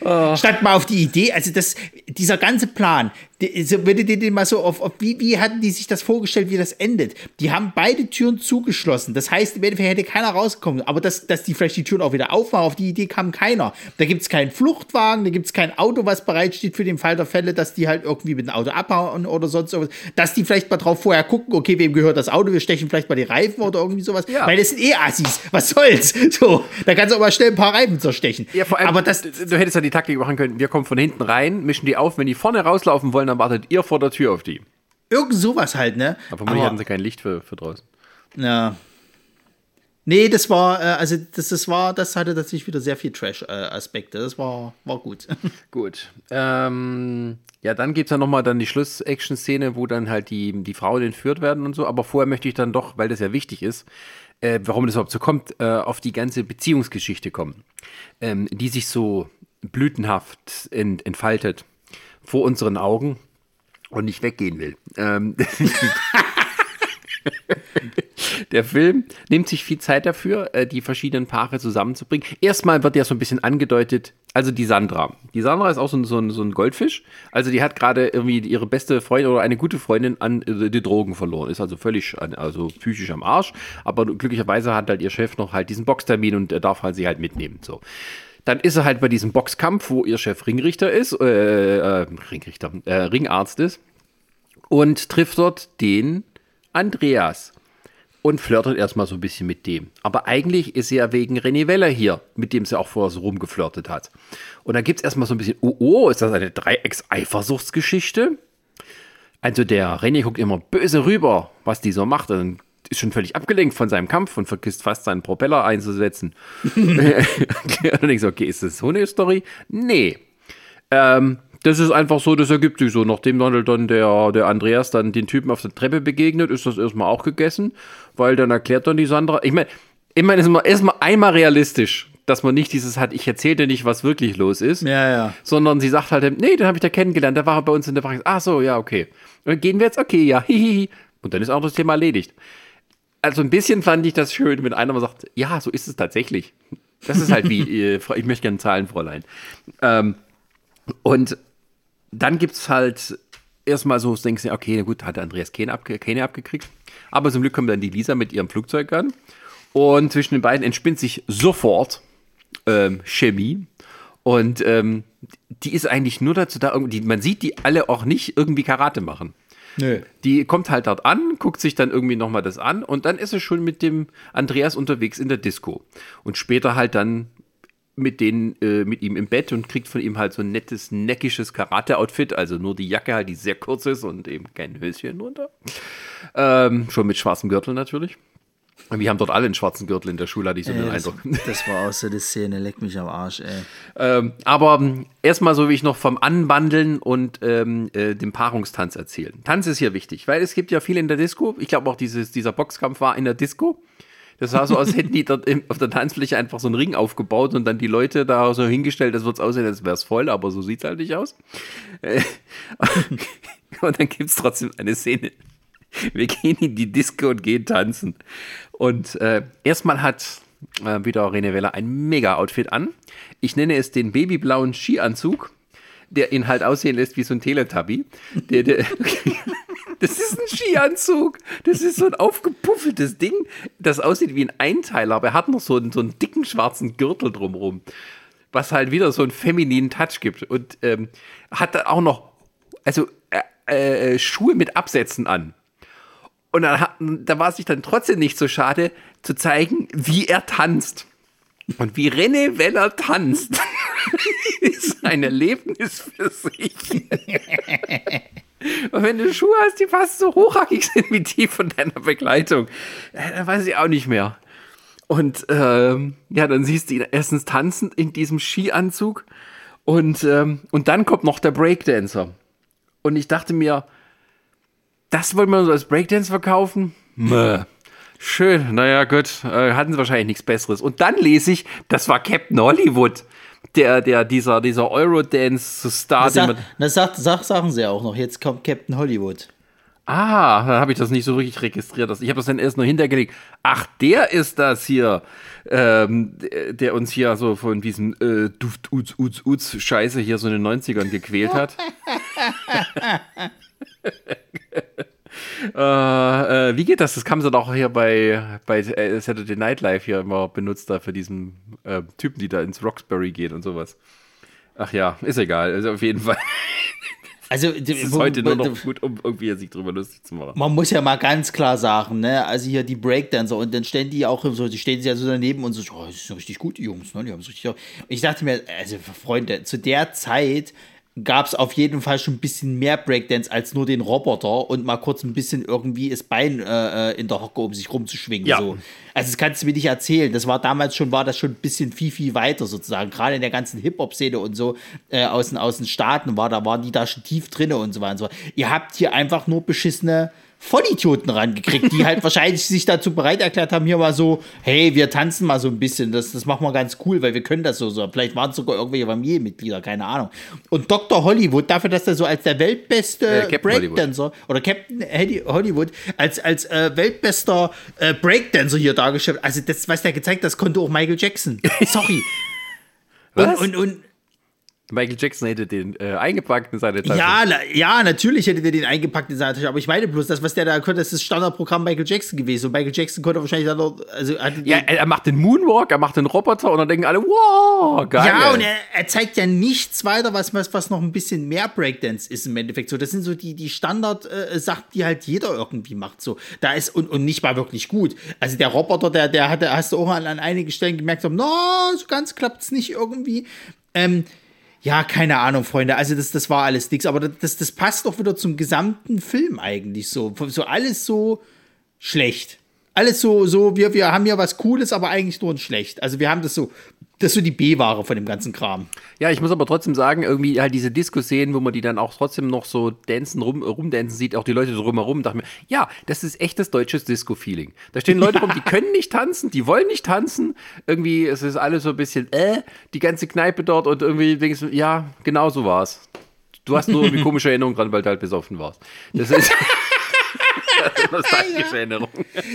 (laughs) Statt mal auf die Idee, also das, dieser ganze Plan, die, so, würde dir den mal so auf, auf wie, wie hatten die sich das vorgestellt, wie das endet? Die haben beide Türen zugeschlossen. Das heißt, im Endeffekt hätte keiner rausgekommen. Aber dass, dass die vielleicht die Türen auch wieder aufmachen, auf die Idee kam keiner. Da gibt es keinen Fluchtwagen, da gibt es kein Auto, was bereitsteht für den Fall der Fälle, dass die halt irgendwie mit dem Auto abhauen oder sonst irgendwas. Dass die vielleicht mal drauf vorher gucken, okay, wem gehört das Auto, wir stechen vielleicht mal die Reifen oder irgendwie sowas. Ja. Weil das sind eh Assis. Was soll's? (laughs) So, da kannst du mal schnell ein paar Reifen zerstechen. Ja, vor allem, aber das, du, du hättest ja die Taktik machen können, wir kommen von hinten rein, mischen die auf, wenn die vorne rauslaufen wollen, dann wartet ihr vor der Tür auf die. Irgend sowas halt, ne? Aber vermutlich hatten sie kein Licht für, für draußen. ja. Nee, das war, äh, also das, das war, das hatte tatsächlich wieder sehr viel Trash-Aspekte. das war, war gut. (laughs) Gut. Ähm, ja, dann gibt es ja nochmal dann die Schluss-Action-Szene, wo dann halt die, die Frauen entführt werden und so. Aber vorher möchte ich dann doch, weil das ja wichtig ist, äh, warum das überhaupt so kommt, äh, auf die ganze Beziehungsgeschichte kommen, ähm, die sich so blütenhaft ent, entfaltet vor unseren Augen und nicht weggehen will. Ähm, (laughs) Der Film nimmt sich viel Zeit dafür, äh, die verschiedenen Paare zusammenzubringen. Erstmal wird ja so ein bisschen angedeutet, also die Sandra. Die Sandra ist auch so ein, so ein, Goldfisch. Also die hat gerade irgendwie ihre beste Freundin oder eine gute Freundin an äh, die Drogen verloren. Ist also völlig, also psychisch am Arsch. Aber glücklicherweise hat halt ihr Chef noch halt diesen Boxtermin und er darf halt sie halt mitnehmen. So. Dann ist er halt bei diesem Boxkampf, wo ihr Chef Ringrichter ist, äh, äh, Ringrichter, äh, Ringarzt ist und trifft dort den Andreas und flirtet erstmal so ein bisschen mit dem. Aber eigentlich ist sie ja wegen René Weller hier, mit dem sie auch vorher so rumgeflirtet hat. Und dann gibt es erstmal so ein bisschen, oh, oh, ist das eine Dreiecks-Eifersuchtsgeschichte? Also der René guckt immer böse rüber, was die so macht. Und dann ist schon völlig abgelenkt von seinem Kampf und vergisst fast seinen Propeller einzusetzen. und du denkst, okay, ist das so eine Story? Nee. Ähm, das ist einfach so, das ergibt sich so. Nachdem Donald dann der, der Andreas dann den Typen auf der Treppe begegnet, ist das erstmal auch gegessen, weil dann erklärt dann die Sandra. Ich meine, ich meine, erstmal erstmal einmal realistisch, dass man nicht dieses hat, ich erzähle dir nicht, was wirklich los ist. Ja, ja. Sondern sie sagt halt, nee, den habe ich da kennengelernt, der war bei uns in der Praxis. Ach so, ja, okay. Und dann gehen wir jetzt, okay, ja, (laughs) hihihi. Und dann ist auch das Thema erledigt. Also ein bisschen fand ich das schön, wenn einer mal sagt, ja, so ist es tatsächlich. Das ist halt wie, (laughs) äh, ich möchte gerne Zahlen, Fräulein. Ähm, und dann gibt es halt erstmal so, denkst du, okay, gut, hat Andreas Kane, abge Kane abgekriegt. Aber zum Glück kommt dann die Lisa mit ihrem Flugzeug an. Und zwischen den beiden entspinnt sich sofort ähm, Chemie. Und ähm, die ist eigentlich nur dazu da, die, man sieht die alle auch nicht irgendwie Karate machen. Nö. Die kommt halt dort an, guckt sich dann irgendwie nochmal das an und dann ist sie schon mit dem Andreas unterwegs in der Disco. Und später halt dann mit, den, äh, mit ihm im Bett und kriegt von ihm halt so ein nettes, neckisches Karate-Outfit, also nur die Jacke halt, die sehr kurz ist und eben kein Höschen drunter. Ähm, schon mit schwarzem Gürtel natürlich. Wir haben dort alle einen schwarzen Gürtel in der Schule, hatte ich so den das, Eindruck. (laughs) das war auch so die Szene, leck mich am Arsch, ey. Ähm, aber ähm, erstmal so wie ich noch vom Anbandeln und ähm, äh, dem Paarungstanz erzählen. Tanz ist hier wichtig, weil es gibt ja viel in der Disco. Ich glaube auch dieses, dieser Boxkampf war in der Disco. Das sah so aus, als hätten die dort im, auf der Tanzfläche einfach so einen Ring aufgebaut und dann die Leute da so hingestellt, das wird es aussehen, als wäre es voll, aber so sieht es halt nicht aus. Äh, (laughs) und dann gibt es trotzdem eine Szene. (laughs) Wir gehen in die Disco und gehen tanzen. Und äh, erstmal hat äh, wieder René Weller ein Mega-Outfit an. Ich nenne es den babyblauen Skianzug, der ihn halt aussehen lässt wie so ein Teletubby. Der, der, (laughs) das ist ein Skianzug. Das ist so ein aufgepuffeltes Ding, das aussieht wie ein Einteiler, aber er hat noch so einen, so einen dicken schwarzen Gürtel drumherum. Was halt wieder so einen femininen Touch gibt. Und ähm, hat auch noch, also äh, äh, Schuhe mit Absätzen an. Und dann da war es sich dann trotzdem nicht so schade, zu zeigen, wie er tanzt. Und wie René Weller tanzt, (laughs) ist ein Erlebnis für sich. Und wenn du Schuhe hast, die fast so hochhackig sind wie die von deiner Begleitung, äh, dann weiß ich auch nicht mehr. Und ähm, ja, dann siehst du ihn erstens tanzend in diesem Skianzug und, ähm, und dann kommt noch der Breakdancer. Und ich dachte mir, das wollen wir so als Breakdance verkaufen? Mäh. Schön, naja, gut, äh, hatten sie wahrscheinlich nichts Besseres. Und dann lese ich, das war Captain Hollywood, der, der, dieser, dieser Eurodance-Star. Das, sag, das sagt, sag, sagen sie ja auch noch, jetzt kommt Captain Hollywood. Ah, da habe ich das nicht so richtig registriert. Ich habe das dann erst nur hintergelegt. Ach, der ist das hier, ähm, der uns hier so von diesem äh, Duft, Uts, Uts, Uts Scheiße hier so in den 90ern gequält hat. (laughs) (laughs) äh, äh, wie geht das? Das kam sie doch hier bei, bei äh, Saturday Night Live hier immer benutzt, da für diesen äh, Typen, die da ins Roxbury gehen und sowas. Ach ja, ist egal. Also auf jeden Fall. (laughs) Also, es ist heute nur noch gut, um irgendwie sich drüber lustig zu machen. Man muss ja mal ganz klar sagen, ne, also hier die Breakdancer und dann stehen die auch so, die stehen ja so daneben und so, oh, das sind richtig gute Jungs, ne, die haben es richtig. Ich dachte mir, also Freunde, zu der Zeit gab es auf jeden Fall schon ein bisschen mehr Breakdance als nur den Roboter und mal kurz ein bisschen irgendwie das Bein äh, äh in der Hocke, um sich rumzuschwingen. Ja. So. Also das kannst du mir nicht erzählen. Das war damals schon, war das schon ein bisschen viel, viel weiter sozusagen. Gerade in der ganzen Hip-Hop-Szene und so äh, aus, den, aus den Staaten war, da waren die da schon tief drinne und so weiter. Und so. Ihr habt hier einfach nur beschissene Vollidioten rangekriegt, die halt (laughs) wahrscheinlich sich dazu bereit erklärt haben, hier mal so, hey, wir tanzen mal so ein bisschen, das, das machen wir ganz cool, weil wir können das so. so. Vielleicht waren es sogar irgendwelche Familienmitglieder, keine Ahnung. Und Dr. Hollywood, dafür, dass er so als der weltbeste äh, Breakdancer oder Captain Hollywood als, als äh, weltbester äh, Breakdancer hier dargestellt, also das, was der gezeigt hat, das konnte auch Michael Jackson. (laughs) Sorry. Was? Und, und, und Michael Jackson hätte den äh, eingepackt in seine Tasche. Ja, na, ja, natürlich hätte der den eingepackt in seine Tasche. Aber ich meine bloß, das, was der da konnte, das ist Standardprogramm Michael Jackson gewesen. Und Michael Jackson konnte wahrscheinlich dann noch. Also, ja, er macht den Moonwalk, er macht den Roboter und dann denken alle, wow, geil. Ja, und er, er zeigt ja nichts weiter, was, was, was noch ein bisschen mehr Breakdance ist im Endeffekt. So, das sind so die, die Standard-Sachen, die halt jeder irgendwie macht. So, da ist und, und nicht mal wirklich gut. Also der Roboter, der, der hatte, hast du auch an, an einigen Stellen gemerkt, so, no, so ganz klappt es nicht irgendwie. Ähm, ja, keine Ahnung, Freunde. Also das, das war alles nix. Aber das, das passt doch wieder zum gesamten Film eigentlich so. So alles so schlecht. alles so, so, wir, wir haben ja was Cooles, aber eigentlich nur ein schlecht. Also wir haben das so, das ist so die B-Ware von dem ganzen Kram. Ja, ich muss aber trotzdem sagen, irgendwie halt diese Disco-Szenen, wo man die dann auch trotzdem noch so dancen, rum, rumdancen sieht, auch die Leute drumherum, dachte mir, ja, das ist echtes deutsches Disco-Feeling. Da stehen Leute rum, die (laughs) können nicht tanzen, die wollen nicht tanzen. Irgendwie, es ist alles so ein bisschen, äh, die ganze Kneipe dort und irgendwie denkst du, ja, genau so war's. Du hast nur irgendwie (laughs) komische Erinnerungen dran, weil du halt besoffen warst. Das (laughs) ist. (laughs) nostalgische Erinnerung.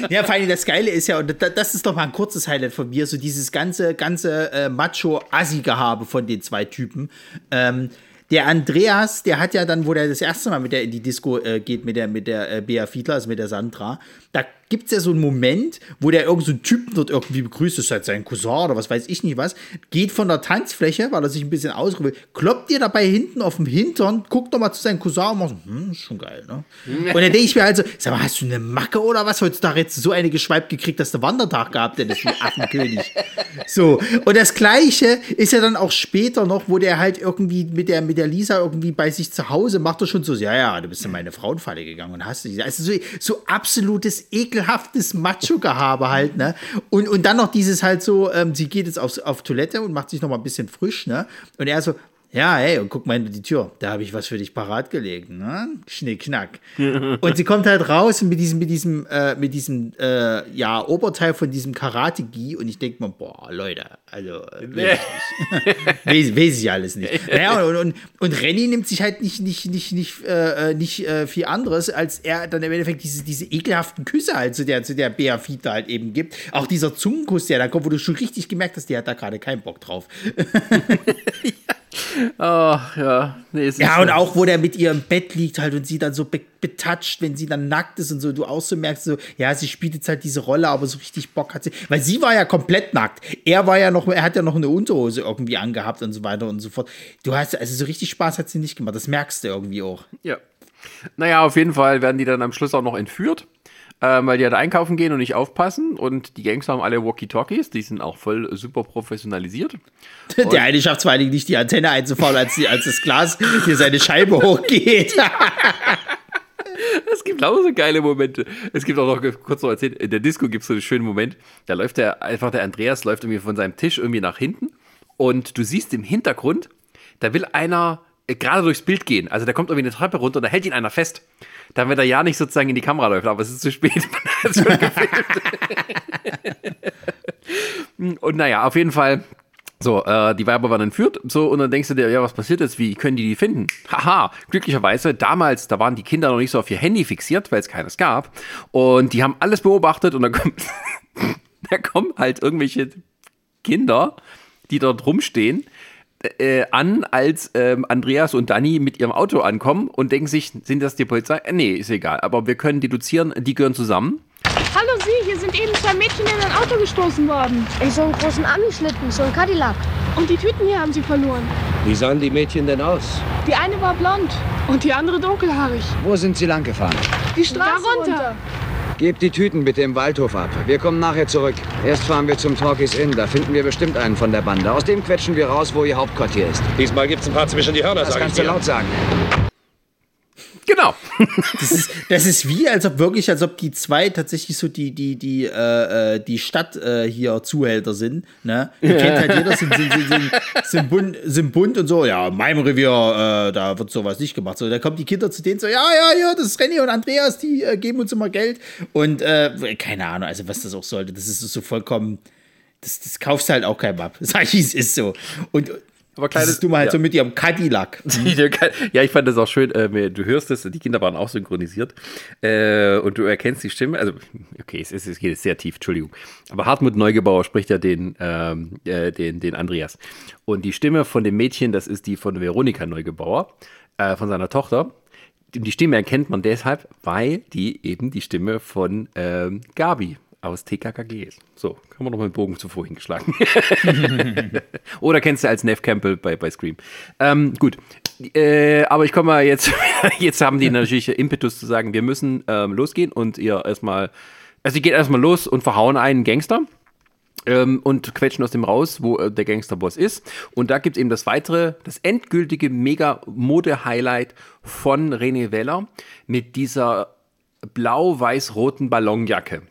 Ja, vor allem das Geile ist ja, und das ist doch mal ein kurzes Highlight von mir, so dieses ganze, ganze äh, Macho-Assi-Gehabe von den zwei Typen. Ähm, der Andreas, der hat ja dann, wo der das erste Mal mit der in die Disco äh, geht, mit der, mit der äh, Bea Fiedler, also mit der Sandra, da gibt es ja so einen Moment, wo der irgend so einen Typen dort irgendwie begrüßt, das ist halt sein Cousin oder was weiß ich nicht was, geht von der Tanzfläche, weil er sich ein bisschen ausruhen will, kloppt dir dabei hinten auf dem Hintern, guckt nochmal zu seinem Cousin und macht so, hm, ist schon geil, ne? Und dann denke ich mir also, sag mal, hast du eine Macke oder was? Heutzutage jetzt so eine geschweibt gekriegt, dass du Wandertag gehabt hättest, du Affenkönig. (laughs) So, und das Gleiche ist ja dann auch später noch, wo der halt irgendwie mit der, mit der Lisa irgendwie bei sich zu Hause macht er schon so, ja, ja, du bist in meine Frauenfalle gegangen und hast dich, also so, so absolutes ekelhaftes Macho-Gehabe halt, ne? Und, und dann noch dieses halt so, ähm, sie geht jetzt auf, auf Toilette und macht sich noch mal ein bisschen frisch, ne? Und er so, ja, hey, und guck mal hinter die Tür. Da habe ich was für dich parat gelegt, ne? Schnick, knack. (laughs) und sie kommt halt raus mit diesem, mit diesem, äh, mit diesem, äh, ja, Oberteil von diesem Karate-Gi und ich denke mir, boah, Leute, also, äh, weiß ich weiß, alles nicht. (laughs) Naja, und, und, und Renny nimmt sich halt nicht, nicht, nicht, nicht, äh, nicht äh, viel anderes, als er dann im Endeffekt diese, diese ekelhaften Küsse halt zu der, zu der Bea Fita halt eben gibt. Auch dieser Zungenkuss, der da kommt, wo du schon richtig gemerkt hast, der hat da gerade keinen Bock drauf. (laughs) Oh, ja. Nee, ja, und auch, wo der mit ihr im Bett liegt halt und sie dann so be betatscht, wenn sie dann nackt ist und so, du auch so merkst, so, ja, sie spielt jetzt halt diese Rolle, aber so richtig Bock hat sie. Weil sie war ja komplett nackt. Er war ja noch, er hat ja noch eine Unterhose irgendwie angehabt und so weiter und so fort. Du hast, also so richtig Spaß hat sie nicht gemacht. Das merkst du irgendwie auch. Ja. Naja, auf jeden Fall werden die dann am Schluss auch noch entführt ähm, weil die halt einkaufen gehen und nicht aufpassen. Und die Gangster haben alle Walkie-Talkies, die sind auch voll super professionalisiert. (laughs) Und Der eine schafft vor allen Dingen nicht die Antenne einzufahren, als, die, als das Glas hier seine Scheibe hochgeht. (laughs) Es gibt auch so geile Momente. Es gibt auch noch, kurz noch erzählt, in der Disco gibt es so einen schönen Moment. Da läuft der, einfach der Andreas läuft irgendwie von seinem Tisch irgendwie nach hinten und du siehst im Hintergrund, da will einer gerade durchs Bild gehen. Also da kommt irgendwie eine Treppe runter und da hält ihn einer fest damit er ja nicht sozusagen in die Kamera läuft, aber es ist zu spät. (laughs) und naja, auf jeden Fall. So, äh, die Weiber waren entführt, so, und dann denkst du dir, ja, was passiert jetzt? Wie können die die finden? Haha, glücklicherweise, damals, da waren die Kinder noch nicht so auf ihr Handy fixiert, weil es keines gab. Und die haben alles beobachtet und dann kommt, (laughs) da kommen halt irgendwelche Kinder, die dort rumstehen äh, an, als ähm, Andreas und Danny mit ihrem Auto ankommen und denken sich, sind das die Polizei? Äh, nee, ist egal. Aber wir können deduzieren, die gehören zusammen. Hallo Sie, hier sind eben zwei Mädchen in ein Auto gestoßen worden. In so einen großen Ami-Schlitten, so ein Cadillac. Und die Tüten hier haben sie verloren. Wie sahen die Mädchen denn aus? Die eine war blond und die andere dunkelhaarig. Wo sind Sie lang gefahren? Die Straße Darunter. runter. Gebt die Tüten bitte im Waldhof ab. Wir kommen nachher zurück. Erst fahren wir zum Talkies Inn. Da finden wir bestimmt einen von der Bande. Aus dem quetschen wir raus, wo ihr Hauptquartier ist. Diesmal gibt's ein paar zwischen die Hörner, Das sag ich kannst du dir. laut sagen. Genau. (laughs) Das ist, das ist wie, als ob wirklich, als ob die zwei tatsächlich so die, die, die, äh, äh, die Stadt äh, hier Zuhälter sind. Ne? Die kennt halt jeder, sind, sind, sind, sind, sind, bunt, sind bunt und so, ja, in meinem Revier, äh, da wird sowas nicht gemacht. So, da kommen die Kinder zu denen so, ja, ja, ja, das ist Renny und Andreas, die äh, geben uns immer Geld. Und äh, keine Ahnung, also was das auch sollte, das ist so vollkommen. Das, das kaufst halt auch keinem ab. (laughs) Sag ich, es ist so. Und Aber das ist du mal halt ja. so mit ihrem Cadillac. (laughs) Ja, ich fand das auch schön. Äh, du hörst es, die Kinder waren auch synchronisiert. Äh, und du erkennst die Stimme. Also, okay, es, ist, es geht sehr tief, Entschuldigung. Aber Hartmut Neugebauer spricht ja den, ähm, äh, den, den Andreas. Und die Stimme von dem Mädchen, das ist die von Veronika Neugebauer, äh, von seiner Tochter. Die die Stimme erkennt man deshalb, weil die eben die Stimme von ähm, Gabi aus TKKG ist. So, kann man noch mal einen Bogen zuvor hingeschlagen. (laughs) Oder kennst du als Neff Campbell bei, bei Scream. Ähm, gut. Äh, aber ich komme mal jetzt, (laughs) jetzt haben die natürlich Impetus zu sagen, wir müssen ähm, losgehen und ihr erstmal, also die gehen erstmal los und verhauen einen Gangster ähm, und quetschen aus dem raus, wo äh, der Gangsterboss ist. Und da gibt es eben das weitere, das endgültige Mega-Mode-Highlight von René Weller mit dieser blau-weiß-roten Ballonjacke.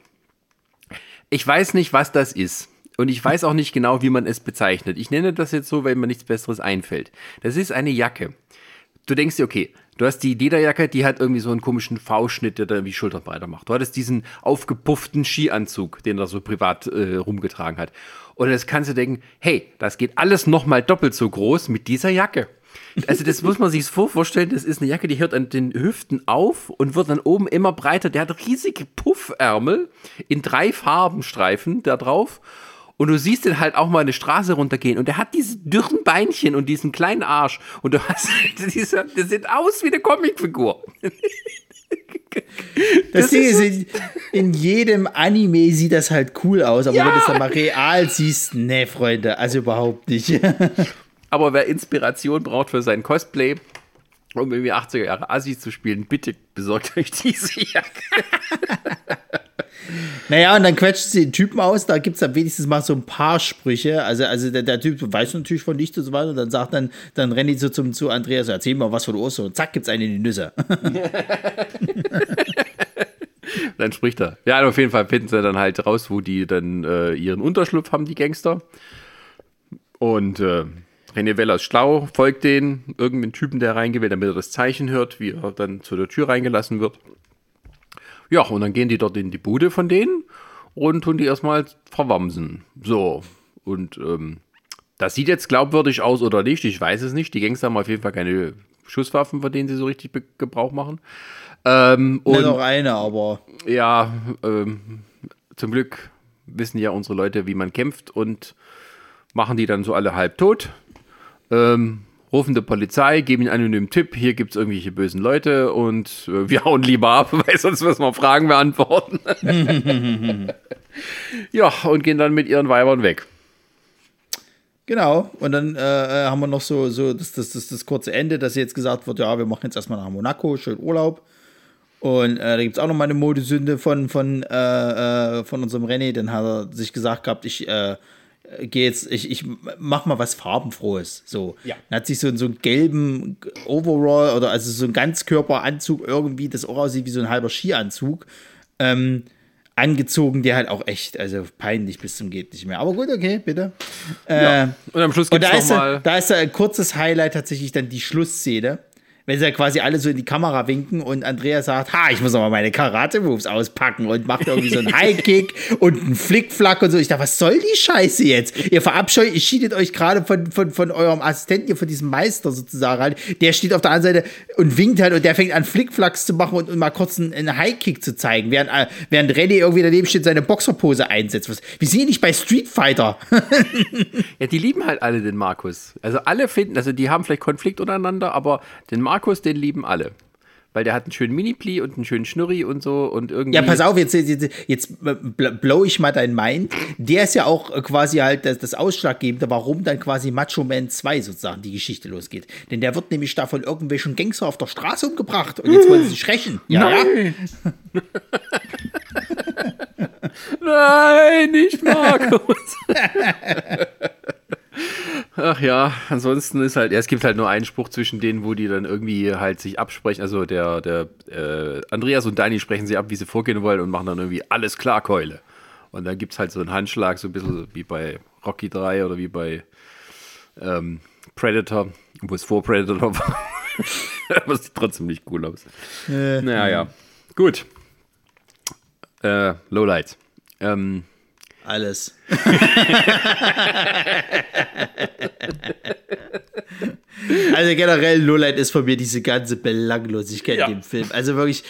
Ich weiß nicht, was das ist. Und ich weiß auch nicht genau, wie man es bezeichnet. Ich nenne das jetzt so, weil mir nichts Besseres einfällt. Das ist eine Jacke. Du denkst dir, okay, du hast die Lederjacke, die hat irgendwie so einen komischen V-Schnitt, der da irgendwie Schulterbreiter macht. Du hattest diesen aufgepufften Skianzug, den er so privat äh, rumgetragen hat. Und jetzt kannst du denken, hey, das geht alles nochmal doppelt so groß mit dieser Jacke. Also das muss man sich so vorstellen, das ist eine Jacke, die hört an den Hüften auf und wird dann oben immer breiter. Der hat riesige Puffärmel in drei Farbenstreifen da drauf. Und du siehst den halt auch mal eine Straße runtergehen und der hat diese dürren Beinchen und diesen kleinen Arsch und du hast diese, der sieht aus wie eine Comicfigur. (laughs) Das, das Ding ist, in, in, jedem Anime sieht das halt cool aus, aber ja. wenn du es dann mal real siehst, ne, Freunde, also überhaupt nicht. (laughs) Aber wer Inspiration braucht für sein Cosplay, um irgendwie 80er Jahre Assi zu spielen, bitte besorgt euch diese Jacke. Naja, und dann quetscht sie den Typen aus, da gibt es dann wenigstens mal so ein paar Sprüche. Also, also der, der Typ weiß natürlich von nichts und so weiter. Und dann sagt dann, dann rennt die so zum, zu Andreas, erzähl mal was von Urso. Und zack, gibt's einen in die Nüsse. (laughs) dann spricht er. Ja, auf jeden Fall finden sie dann halt raus, wo die dann äh, ihren Unterschlupf haben, die Gangster. Und äh, René Weller ist schlau, folgt den, irgendeinen Typen, der reingeht, damit er das Zeichen hört, wie er dann zu der Tür reingelassen wird. Ja, und dann gehen die dort in die Bude von denen und tun die erstmal verwamsen. So, und ähm, das sieht jetzt glaubwürdig aus oder nicht, ich weiß es nicht. Die Gangster haben auf jeden Fall keine Schusswaffen, von denen sie so richtig Gebrauch machen. Ähm, und, noch eine, aber. Ja, ähm, zum Glück wissen ja unsere Leute, wie man kämpft und machen die dann so alle halb tot. Ähm, rufen die Polizei, geben ihnen anonymen Tipp, hier gibt es irgendwelche bösen Leute und äh, wir hauen lieber ab, (laughs) weil sonst müssen wir Fragen beantworten. (laughs) ja, und gehen dann mit ihren Weibern weg. Genau, und dann äh, äh, haben wir noch so, so das, das, das, das kurze Ende, dass jetzt gesagt wird, ja, wir machen jetzt erstmal nach Monaco, schön Urlaub. Und äh, da gibt es auch noch mal eine Modesünde von, von, äh, äh, von unserem René, dann hat er sich gesagt gehabt, ich äh, gehe jetzt, ich, ich mach mal was Farbenfrohes. So. Ja. Dann hat sich so, so einen gelben Overall oder also so ein Ganzkörperanzug irgendwie, das auch aussieht wie so ein halber Skianzug, ähm, angezogen, der halt auch echt, also peinlich bis zum geht nicht mehr. Aber gut, okay, bitte. Ja. Äh, und am Schluss gibt es nochmal. Da ist ein kurzes Highlight tatsächlich dann die Schlussszene wenn sie ja quasi alle so in die Kamera winken und Andrea sagt, ha, ich muss aber meine Karate-Moves auspacken und macht irgendwie so einen (laughs) High-Kick und einen Flickflack und so. Ich dachte, was soll die Scheiße jetzt? Ihr verabscheut, ihr schiedet euch gerade von, von, von eurem Assistenten, von diesem Meister sozusagen halt. Der steht auf der anderen Seite und winkt halt und der fängt an Flickflacks zu machen und, und mal kurz einen, einen High-Kick zu zeigen, während, äh, während René irgendwie daneben steht, seine Boxerpose einsetzt. Was, wir sehen nicht bei Street Fighter. (laughs) ja, die lieben halt alle den Markus. Also alle finden, also die haben vielleicht Konflikt untereinander, aber den Markus Markus, den lieben alle. Weil der hat einen schönen Mini-Pli und einen schönen Schnurri und so und irgendwie. Ja, pass auf, jetzt, jetzt, jetzt blow ich mal dein Mind. Der ist ja auch quasi halt das, das Ausschlaggebende, warum dann quasi Macho Man 2 sozusagen die Geschichte losgeht. Denn der wird nämlich da von irgendwelchen Gangster auf der Straße umgebracht und jetzt wollen sie sich rächen. (laughs) Ja, Nein. ja. (laughs) Nein, nicht Markus. (laughs) Ach ja, ansonsten ist halt, ja, es gibt halt nur einen Spruch zwischen denen, wo die dann irgendwie halt sich absprechen. Also der, der äh, Andreas und Dani sprechen sich ab, wie sie vorgehen wollen und machen dann irgendwie alles klar, Keule. Und dann gibt es halt so einen Handschlag, so ein bisschen wie bei Rocky 3 oder wie bei ähm, Predator, wo es vor Predator war. (laughs) Aber es sieht trotzdem nicht cool aus. Äh, naja, ja. Gut. Äh, Lowlights. Ähm, alles. (laughs) also generell Lowlight ist von mir diese ganze Belanglosigkeit ja. in dem Film. Also wirklich,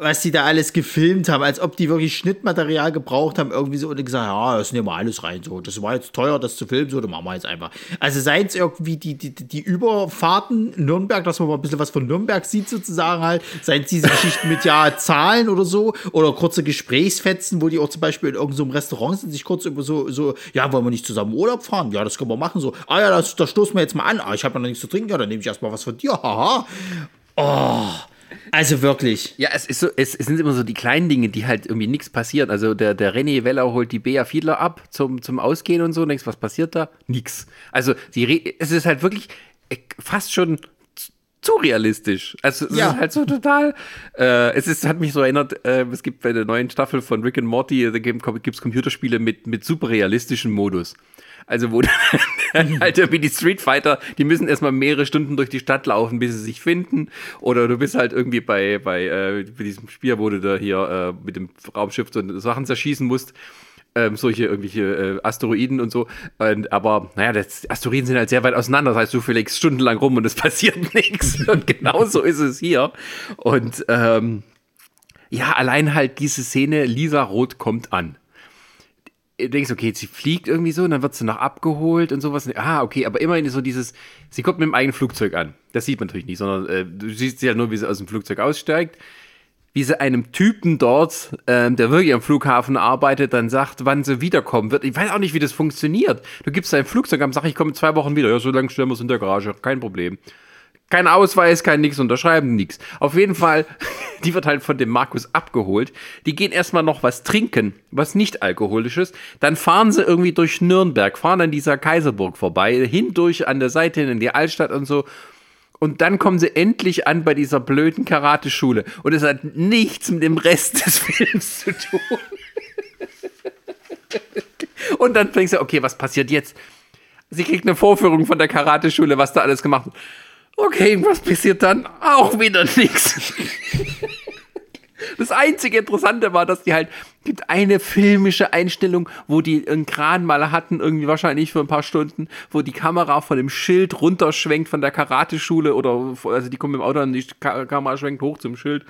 was die da alles gefilmt haben, als ob die wirklich Schnittmaterial gebraucht haben, irgendwie so und gesagt, ja, das nehmen wir alles rein, so, das war jetzt teuer, das zu filmen, so, das machen wir jetzt einfach. Also seien es irgendwie die, die, die Überfahrten Nürnberg, dass man mal ein bisschen was von Nürnberg sieht sozusagen halt, seien es diese Geschichten mit, ja, Zahlen oder so, oder kurze Gesprächsfetzen, wo die auch zum Beispiel in irgendeinem so Restaurant sind, sich kurz über so, so, ja, wollen wir nicht zusammen Urlaub fahren? Ja, das können wir machen, so, ah ja, das, das stoßen wir jetzt mal an, ah, ich habe noch nichts zu trinken, ja, dann nehme ich erstmal was von dir, haha. Oh, also wirklich. Ja, es, ist so, es, es, sind immer so die kleinen Dinge, die halt irgendwie nichts passieren. Also der, der René Weller holt die Bea Fiedler ab zum, zum Ausgehen und so und denkst, was passiert da? Nix. Also die, es ist halt wirklich äh, fast schon zu realistisch. Also es Ja. ist halt so total. Äh, es ist, hat mich so erinnert, äh, es gibt bei der neuen Staffel von Rick and Morty, da gibt es Computerspiele mit, mit super realistischem Modus. Also wo (laughs) dann halt irgendwie die Street Fighter, die müssen erstmal mehrere Stunden durch die Stadt laufen, bis sie sich finden. Oder du bist halt irgendwie bei, bei, äh, bei diesem Spiel, wo du da hier äh, mit dem Raumschiff so Sachen zerschießen musst. Ähm, solche irgendwelche äh, Asteroiden und so. Und, aber naja, das, Asteroiden sind halt sehr weit auseinander. Das heißt, du fliegst stundenlang rum und es (laughs) passiert nichts. Und genau so ist es hier. Und ähm, ja, allein halt diese Szene, Lisa Roth kommt an. Du denkst, okay, sie fliegt irgendwie so und dann wird sie noch abgeholt und sowas. Ah, okay, aber immerhin so dieses, sie kommt mit dem eigenen Flugzeug an. Das sieht man natürlich nicht, sondern äh, du siehst ja nur, wie sie aus dem Flugzeug aussteigt wie sie einem Typen dort, ähm, der wirklich am Flughafen arbeitet, dann sagt, wann sie wiederkommen wird. Ich weiß auch nicht, wie das funktioniert. Du gibst dein Flugzeug am Sag, ich komme in zwei Wochen wieder. Ja, so lange stellen wir es in der Garage. Kein Problem. Kein Ausweis, kein nix unterschreiben, nix. Auf jeden Fall, (laughs) die wird halt von dem Markus abgeholt. Die gehen erstmal noch was trinken, was nicht alkoholisches. Dann fahren sie irgendwie durch Nürnberg, fahren an dieser Kaiserburg vorbei, hindurch an der Seite hin in die Altstadt und so. Und dann kommen sie endlich an bei dieser blöden Karateschule. Und es hat nichts mit dem Rest des (laughs) Films zu tun. Und dann denkst du, okay, was passiert jetzt? Sie kriegt eine Vorführung von der Karateschule, was da alles gemacht wird. Okay, was passiert dann? Auch wieder nichts. Das einzige Interessante war, dass die halt, gibt eine filmische Einstellung, wo die einen Kran mal hatten, irgendwie wahrscheinlich für ein paar Stunden, wo die Kamera von dem Schild runterschwenkt von der Karateschule oder, also die kommen mit dem Auto und die Ka Kamera schwenkt hoch zum Schild.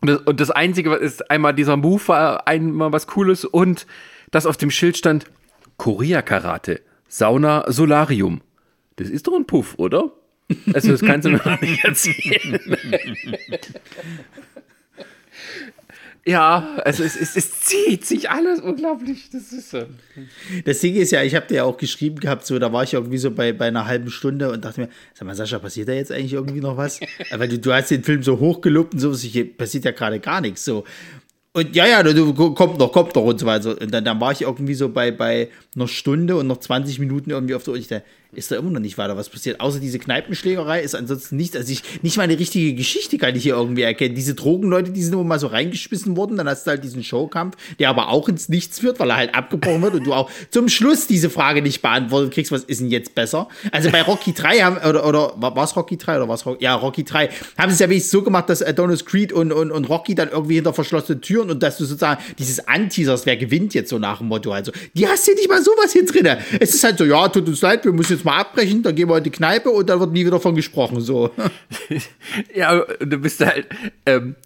Und das, und das Einzige ist einmal dieser Move war einmal was Cooles und das auf dem Schild stand Korea-Karate, Sauna, Solarium. Das ist doch ein Puff, oder? Also das kannst du mir noch nicht erzählen. Ja, also es, es, es zieht sich alles unglaublich. Das ist so. Das Ding ist ja, ich habe dir ja auch geschrieben gehabt, so, da war ich irgendwie so bei, bei einer halben Stunde und dachte mir, sag mal, Sascha, passiert da jetzt eigentlich irgendwie noch was? Weil du, du hast den Film so hochgelobt und so, passiert ja gerade gar nichts. So. Und ja, ja, du, kommt noch, kommt noch und so weiter. Und dann, dann war ich irgendwie so bei, bei einer Stunde und noch 20 Minuten irgendwie auf der Uhr. Ich dachte, ist da immer noch nicht weiter was passiert. Außer diese Kneipenschlägerei ist ansonsten nichts. Also ich, nicht mal eine richtige Geschichte kann ich hier irgendwie erkennen. Diese Drogenleute, die sind immer mal so reingeschmissen worden. Dann hast du halt diesen Showkampf, der aber auch ins Nichts führt, weil er halt abgebrochen wird und du auch zum Schluss diese Frage nicht beantwortet kriegst, was ist denn jetzt besser? Also bei Rocky (laughs) 3 haben, oder, oder war es Rocky 3 oder was? Ja, Rocky 3 haben sie es ja wenigstens so gemacht, dass Adonis Creed und, und, und Rocky dann irgendwie hinter verschlossenen Türen und dass du sozusagen dieses Anteasers, wer gewinnt jetzt so nach dem Motto. Also, die hast du nicht mal sowas hier drin. Es ist halt so, ja, tut uns leid, wir müssen jetzt mal abbrechen, dann gehen wir in die Kneipe und dann wird nie wieder von gesprochen. So. (laughs) ja, du bist halt. Ähm,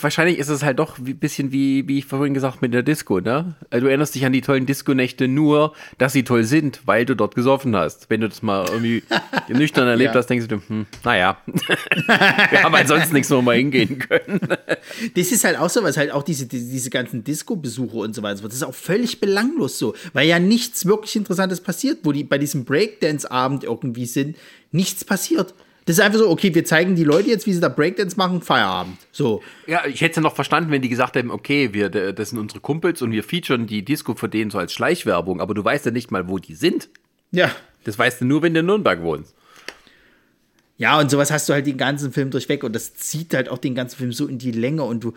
wahrscheinlich ist es halt doch ein bisschen wie, wie ich vorhin gesagt mit der Disco, ne? Du erinnerst dich an die tollen Disco-Nächte nur, dass sie toll sind, weil du dort gesoffen hast. Wenn du das mal irgendwie (laughs) nüchtern erlebt Ja. hast, denkst du, hm, naja, (laughs) wir haben ansonsten nichts noch mal hingehen können. Das ist halt auch so, was halt auch diese, diese, diese ganzen Disco-Besuche und so weiter, das ist auch völlig belanglos so, weil ja nichts wirklich Interessantes passiert, wo die bei diesem Breakdance-Abend irgendwie sind, nichts passiert. Das ist einfach so, okay, wir zeigen die Leute jetzt, wie sie da Breakdance machen, Feierabend. So. Ja, ich hätte es ja noch verstanden, wenn die gesagt hätten, okay, wir, das sind unsere Kumpels und wir featuren die Disco für denen so als Schleichwerbung, aber du weißt ja nicht mal, wo die sind. Ja. Das weißt du nur, wenn du in Nürnberg wohnst. Ja, und sowas hast du halt den ganzen Film durchweg und das zieht halt auch den ganzen Film so in die Länge und du,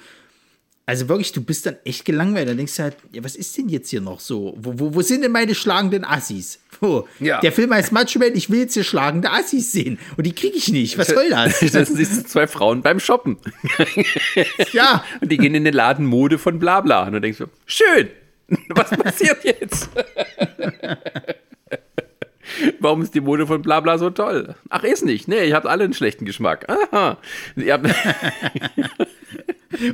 also wirklich, du bist dann echt gelangweilt. Dann denkst du halt, ja, was ist denn jetzt hier noch so? Wo, wo, wo sind denn meine schlagenden Assis? Wo? Ja. Der Film heißt Macho Man, ich will jetzt hier schlagende Assis sehen. Und die kriege ich nicht. Was soll das? (laughs) Das sind zwei Frauen beim Shoppen. (laughs) ja. Und die gehen in den Laden Mode von Blabla. Und du denkst so, schön, (laughs) was passiert jetzt? Warum ist die Mode von Blabla so toll? Ach, ist nicht. Nee, ihr habt alle einen schlechten Geschmack. Aha.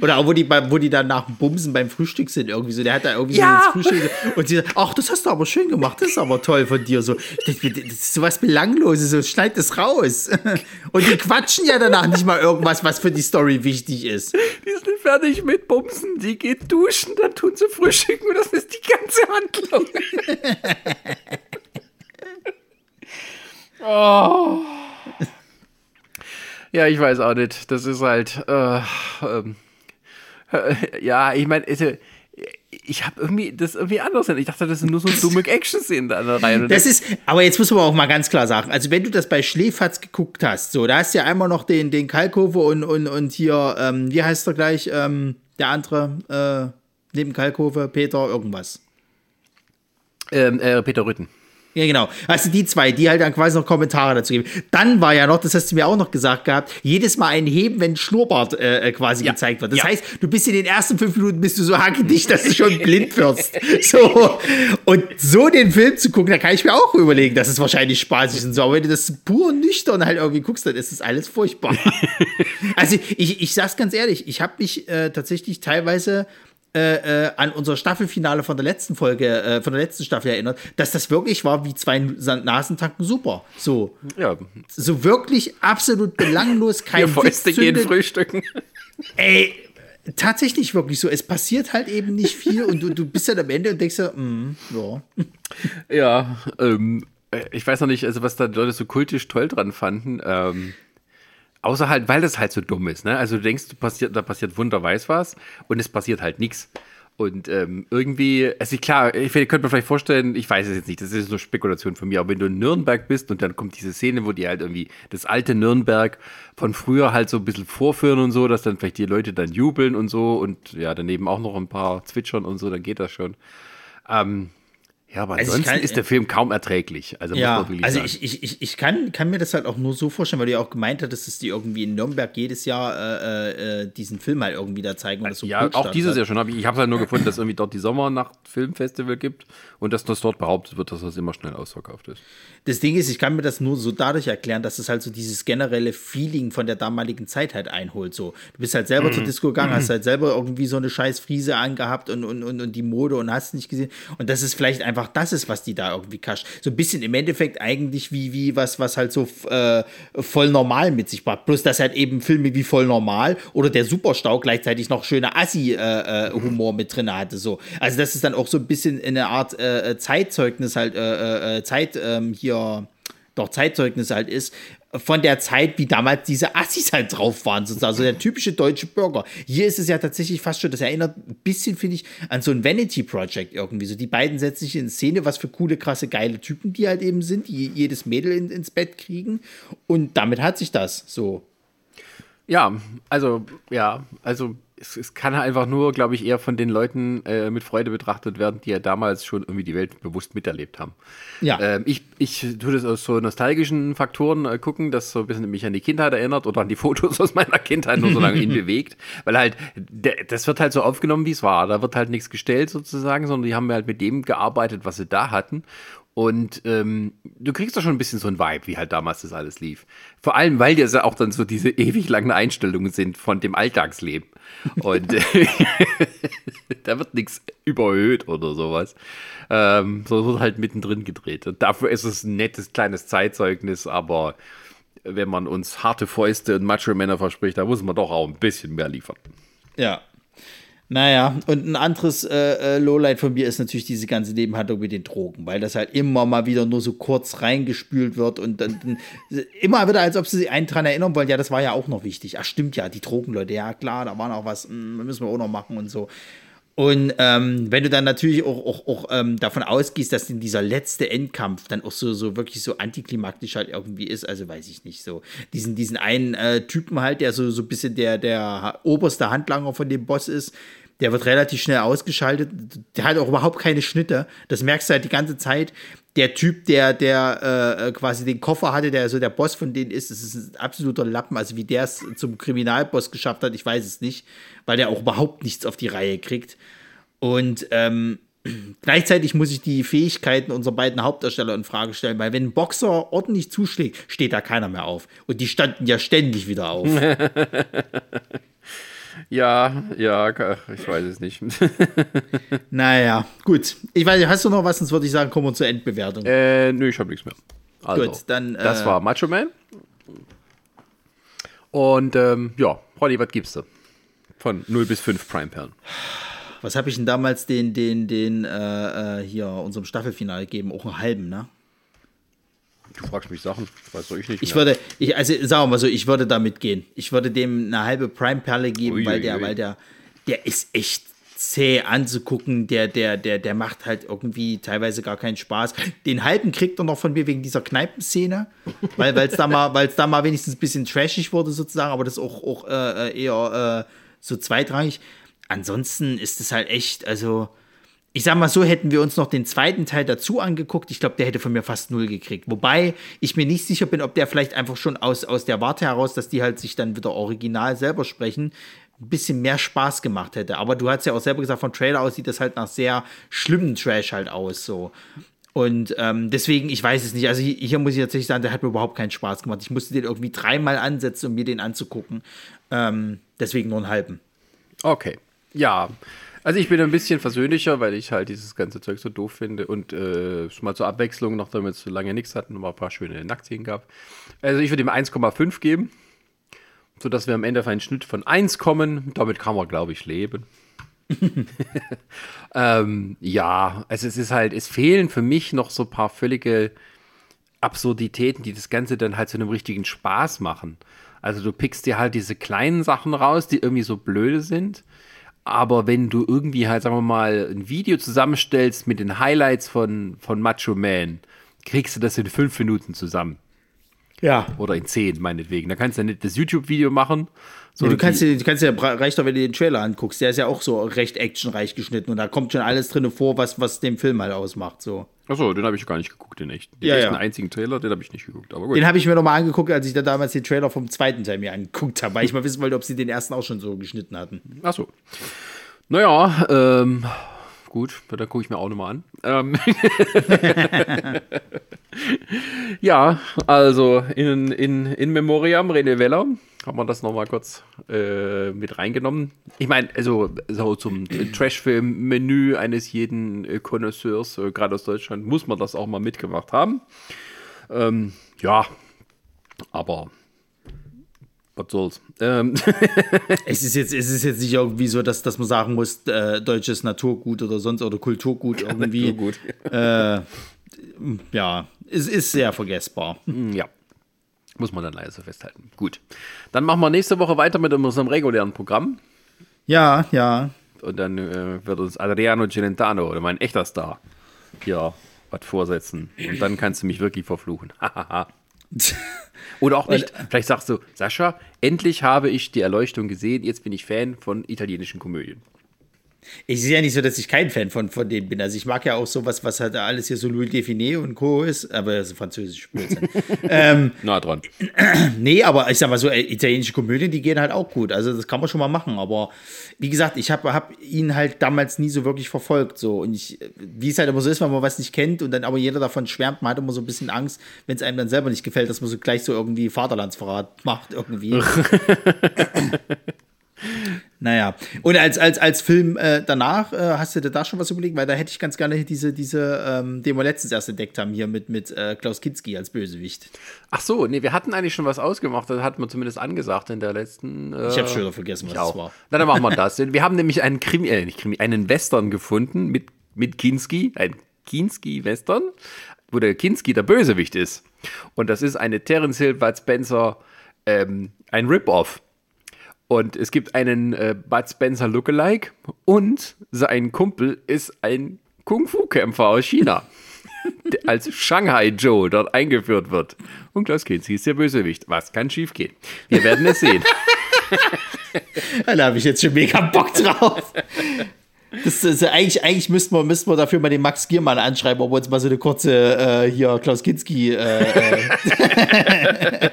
Oder auch, wo die, wo die dann nach dem Bumsen beim Frühstück sind, irgendwie so. Der hat da irgendwie Ja. so ins Frühstück und sie sagt, ach, das hast du aber schön gemacht, das ist aber toll von dir. So, das, ist sowas Belangloses, so schneid das raus. Und die quatschen ja danach nicht mal irgendwas, was für die Story wichtig ist. Die sind fertig mit Bumsen, die geht duschen, dann tun sie frühstücken und das ist die ganze Handlung. (laughs) oh. Ja, ich weiß auch nicht. Das ist halt, äh, ähm, äh, (laughs) ja, ich meine, also, ich habe irgendwie das irgendwie anders. Ich dachte, das sind nur so dumme Action-Szenen da der Reihe. Das ist, aber jetzt muss man auch mal ganz klar sagen, also wenn du das bei Schläferz geguckt hast, so, da hast du ja einmal noch den, den Kalkofe und, und, und hier, ähm, wie heißt er gleich, ähm, der andere, äh, neben Kalkofe, Peter, irgendwas. Ähm, äh, Peter Rütten. Ja, genau. Also die zwei, die halt dann quasi noch Kommentare dazu geben. Dann war ja noch, das hast du mir auch noch gesagt gehabt, jedes Mal ein Heben, wenn Schnurrbart äh, quasi ja. gezeigt wird. Das ja. heißt, du bist in den ersten fünf Minuten bist du so hackedicht, (laughs) dass du schon blind wirst. (laughs) So. Und so den Film zu gucken, da kann ich mir auch überlegen, dass es wahrscheinlich spaßig ist und so. Aber wenn du das pur nüchtern halt irgendwie guckst, dann ist das alles furchtbar. (laughs) also ich, ich sag's ganz ehrlich, ich habe mich äh, tatsächlich teilweise äh, äh, an unser Staffelfinale von der letzten Folge, äh, von der letzten Staffel erinnert, dass das wirklich war wie zwei Nasentanken super. So. Ja. So wirklich absolut belanglos, (laughs) kein Fäuste gehen frühstücken. Ey, tatsächlich wirklich so. Es passiert halt eben nicht viel und du, du bist dann am Ende und denkst ja, mm, ja. Ja, ähm, äh, ich weiß noch nicht, also was da Leute so kultisch toll dran fanden. Ähm, Außer halt, weil das halt so dumm ist. Ne? Also du denkst, du passiert, da passiert Wunder weiß was und es passiert halt nichts. Und ähm, irgendwie, also klar, ich könnte mir vielleicht vorstellen, ich weiß es jetzt nicht, das ist nur Spekulation von mir, aber wenn du in Nürnberg bist und dann kommt diese Szene, wo die halt irgendwie das alte Nürnberg von früher halt so ein bisschen vorführen und so, dass dann vielleicht die Leute dann jubeln und so und ja, daneben auch noch ein paar zwitschern und so, dann geht das schon. Ähm, ja, aber also ansonsten kann, ist der Film kaum erträglich. Also, ja, also ich, ich, ich, ich kann, kann mir das halt auch nur so vorstellen, weil du ja auch gemeint hattest, dass die irgendwie in Nürnberg jedes Jahr äh, äh, diesen Film halt irgendwie da zeigen. Weil das so ja, auch dieses Jahr schon. Hab ich ich habe halt nur gefunden, dass irgendwie dort die Sommernacht-Filmfestival gibt und dass das dort behauptet wird, dass das immer schnell ausverkauft ist. Das Ding ist, ich kann mir das nur so dadurch erklären, dass es halt so dieses generelle Feeling von der damaligen Zeit halt einholt. So, du bist halt selber mhm. zur Disco gegangen, hast halt selber irgendwie so eine scheiß Friese angehabt und, und, und, und die Mode und hast nicht gesehen. Und das ist vielleicht einfach das ist, was die da irgendwie kascht. So ein bisschen im Endeffekt eigentlich wie, wie was, was halt so äh, voll normal mit sich macht. Plus, dass halt eben Filme wie voll normal oder der Superstau gleichzeitig noch schöne Assi-Humor äh, äh, mit drin hatte. So. Also, das ist dann auch so ein bisschen eine Art äh, äh Zeitzeugnis halt, äh, Zeit ähm, hier doch Zeitzeugnis halt ist, von der Zeit, wie damals diese Assis halt drauf waren, sozusagen. Also der typische deutsche Bürger. Hier ist es ja tatsächlich fast schon, das erinnert ein bisschen, finde ich, an so ein Vanity Project irgendwie. So die beiden setzen sich in Szene, was für coole, krasse, geile Typen die halt eben sind, die jedes Mädel in, ins Bett kriegen. Und damit hat sich das so. Ja, also, ja, also es, es, kann einfach nur, glaube ich, eher von den Leuten äh, mit Freude betrachtet werden, die ja damals schon irgendwie die Welt bewusst miterlebt haben. Ja. Ähm, ich, ich tue das aus so nostalgischen Faktoren äh, gucken, das so ein bisschen mich an die Kindheit erinnert oder an die (laughs) Fotos aus meiner Kindheit nur so lange (laughs) ihn bewegt. Weil halt, das wird halt so aufgenommen, wie es war. Da wird halt nichts gestellt sozusagen, sondern die haben halt mit dem gearbeitet, was sie da hatten. Und ähm, du kriegst doch schon ein bisschen so ein Vibe, wie halt damals das alles lief. Vor allem, weil das ja auch dann so diese (laughs) ewig langen Einstellungen sind von dem Alltagsleben. Und (laughs) da wird nichts überhöht oder sowas. Ähm, so wird halt mittendrin gedreht. Und dafür ist es ein nettes kleines Zeitzeugnis, aber wenn man uns harte Fäuste und Macho-Männer verspricht, da muss man doch auch ein bisschen mehr liefern. Ja, naja, und ein anderes äh, äh, Lowlight von mir ist natürlich diese ganze Nebenhandlung mit den Drogen, weil das halt immer mal wieder nur so kurz reingespült wird und dann, dann immer wieder, als ob sie sich einen dran erinnern wollen, ja, das war ja auch noch wichtig. Ach, stimmt ja, die Drogenleute, ja klar, da war noch was, mh, hm, müssen wir auch noch machen und so. Und ähm, wenn du dann natürlich auch, auch, auch ähm, davon ausgehst, dass in dieser letzte Endkampf dann auch so, so wirklich so antiklimaktisch halt irgendwie ist, also weiß ich nicht so. Diesen, diesen einen äh, Typen halt, der so, so ein bisschen der, der oberste Handlanger von dem Boss ist, der wird relativ schnell ausgeschaltet. Der hat auch überhaupt keine Schnitte. Das merkst du halt die ganze Zeit. Der Typ, der, der äh, quasi den Koffer hatte, der so der Boss von denen ist, das ist ein absoluter Lappen. Also wie der es zum Kriminalboss geschafft hat, ich weiß es nicht, weil der auch überhaupt nichts auf die Reihe kriegt. Und ähm, (clears throat) gleichzeitig muss ich die Fähigkeiten unserer beiden Hauptdarsteller in Frage stellen, weil wenn ein Boxer ordentlich zuschlägt, steht da keiner mehr auf. Und die standen ja ständig wieder auf. (laughs) Ja, ja, ich weiß es nicht. (laughs) naja, gut. Ich weiß nicht, hast du noch was? Sonst würde ich sagen, kommen wir zur Endbewertung. Äh, nö, ich habe nichts mehr. Also, gut, dann. Das äh, war Macho Man. Und ähm, ja, Holly, was gibst du? Von 0 bis 5 Prime-Perlen. Was habe ich denn damals den, den, den, äh, äh, hier, unserem Staffelfinale gegeben? Auch einen halben, ne? Du fragst mich Sachen, weiß doch ich nicht. Ich würde, ich, also sagen wir mal so, ich würde damit gehen. Ich würde dem eine halbe Prime-Perle geben, Ui, weil der, weil der, der ist echt zäh anzugucken. Der, der, der, der macht halt irgendwie teilweise gar keinen Spaß. Den halben kriegt er noch von mir wegen dieser Kneipenszene, weil es da, mal, da mal wenigstens ein bisschen trashig wurde sozusagen, aber das auch, auch äh, eher äh, so zweitrangig. Ansonsten ist es halt echt, also ich sag mal so, hätten wir uns noch den zweiten Teil dazu angeguckt, ich glaube, der hätte von mir fast null gekriegt. Wobei ich mir nicht sicher bin, ob der vielleicht einfach schon aus, aus der Warte heraus, dass die halt sich dann wieder original selber sprechen, ein bisschen mehr Spaß gemacht hätte. Aber du hast ja auch selber gesagt, vom Trailer aus sieht das halt nach sehr schlimmen Trash halt aus, so. Und ähm, deswegen, ich weiß es nicht. Also hier, hier, muss ich tatsächlich sagen, der hat mir überhaupt keinen Spaß gemacht. Ich musste den irgendwie dreimal ansetzen, um mir den anzugucken. Ähm, deswegen nur einen halben. Okay. Ja, also ich bin ein bisschen versöhnlicher, weil ich halt dieses ganze Zeug so doof finde und äh, schon mal zur Abwechslung, nachdem wir so lange nichts hatten, mal ein paar schöne Nacktszenen gab. Also ich würde ihm 1,5 geben, sodass wir am Ende auf einen Schnitt von 1 kommen. Damit kann man, glaube ich, leben. (laughs) ähm, ja, also es ist halt, es fehlen für mich noch so ein paar völlige Absurditäten, die das Ganze dann halt zu einem richtigen Spaß machen. Also du pickst dir halt diese kleinen Sachen raus, die irgendwie so blöde sind aber wenn du irgendwie halt, sagen wir mal, ein Video zusammenstellst mit den Highlights von, von Macho Man, kriegst du das in fünf Minuten zusammen. Ja. Oder in zehn, meinetwegen. Da kannst du ja nicht das YouTube-Video machen. So ja, du kannst, dir, du kannst ja, reicht doch, wenn du den Trailer anguckst. Der ist ja auch so recht actionreich geschnitten und da kommt schon alles drin vor, was, was den Film halt ausmacht. So. Achso, den habe ich gar nicht geguckt, den echt. Den ja, ja. einzigen Trailer, den habe ich nicht geguckt. Aber gut. Den habe ich mir nochmal angeguckt, als ich da damals den Trailer vom zweiten Teil mir angeguckt habe, weil ich mal wissen wollte, ob sie den ersten auch schon so geschnitten hatten. Achso. Naja, ähm, gut, dann gucke ich mir auch nochmal an. Ähm (laughs) ja, also in, in, in Memoriam, René Weller, haben wir das nochmal kurz äh, mit reingenommen. Ich meine, also so zum Trashfilm-Menü eines jeden äh, Connoisseurs, äh, gerade aus Deutschland, muss man das auch mal mitgemacht haben. Ähm, ja, aber was soll's. Ähm. (laughs) es, ist jetzt, es ist jetzt nicht irgendwie so, dass, dass man sagen muss, äh, deutsches Naturgut oder sonst oder Kulturgut (laughs) irgendwie. Naturgut. Äh, ja, es ist sehr vergessbar. Hm, ja. Muss man dann leider so festhalten. Gut. Dann machen wir nächste Woche weiter mit unserem regulären Programm. Ja, ja. Und dann äh, wird uns Adriano Celentano oder mein echter Star hier was vorsetzen. Und dann kannst du mich wirklich verfluchen. Hahaha. (laughs) (laughs) Oder auch nicht. Vielleicht sagst du, Sascha, endlich habe ich die Erleuchtung gesehen, jetzt bin ich Fan von italienischen Komödien. Ich sehe ja nicht so, dass ich kein Fan von, von denen bin. Also ich mag ja auch sowas, was halt alles hier so Louis Define und Co. ist, aber das ist französisch Blödsinn. (laughs) ähm, Na dran. (clears throat) nee, aber ich sag mal so, äh, italienische Komödien, die gehen halt auch gut. Also das kann man schon mal machen. Aber wie gesagt, ich habe hab ihn halt damals nie so wirklich verfolgt. So. Und ich, wie es halt immer so ist, wenn man was nicht kennt und dann aber jeder davon schwärmt, man hat immer so ein bisschen Angst, wenn es einem dann selber nicht gefällt, dass man so gleich so irgendwie Vaterlandsverrat macht irgendwie. (laughs) (clears throat) Naja, und als, als, als Film äh, danach, äh, hast du dir da schon was überlegt? Weil da hätte ich ganz gerne diese, diese ähm, den wir letztens erst entdeckt haben, hier mit, mit äh, Klaus Kinski als Bösewicht. Ach so, nee, wir hatten eigentlich schon was ausgemacht, das hatten wir zumindest angesagt in der letzten. Äh, ich habe schon wieder vergessen, was das war. Na, dann machen wir das. wir haben nämlich einen Krimi, äh, nicht Krimi, einen Western gefunden mit, mit Kinski, ein Kinski-Western, wo der Kinski der Bösewicht ist. Und das ist eine Terence Hill, Bud Spencer, ähm, ein Rip-Off. Und es gibt einen äh, Bud Spencer Lookalike und sein Kumpel ist ein Kung-Fu-Kämpfer aus China, (laughs) der als Shanghai Joe dort eingeführt wird. Und Klaus Kinski ist der Bösewicht. Was kann schiefgehen? Wir werden es sehen. (laughs) da habe ich jetzt schon mega Bock drauf. Das ist, eigentlich, eigentlich müssten wir, müssten wir dafür mal den Max Giermann anschreiben, ob er uns mal so eine kurze äh, hier Klaus Kinski äh, (laughs)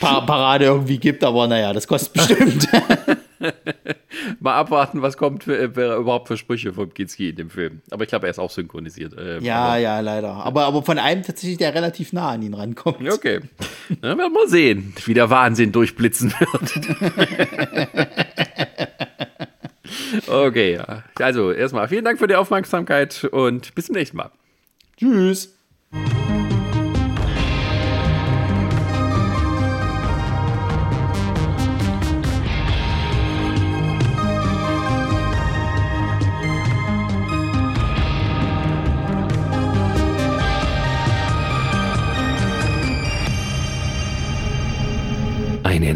äh Parade irgendwie gibt, aber naja, das kostet bestimmt. (laughs) Mal abwarten, was kommt für, äh, überhaupt für Sprüche vom Kinski in dem Film. Aber ich glaube, er ist auch synchronisiert. Äh, ja, aber. ja, leider. Aber, aber von einem tatsächlich, der relativ nah an ihn rankommt. Okay. Dann werden wir sehen, wie der Wahnsinn durchblitzen wird. (laughs) okay, also erstmal vielen Dank für die Aufmerksamkeit und bis zum nächsten Mal. Tschüss.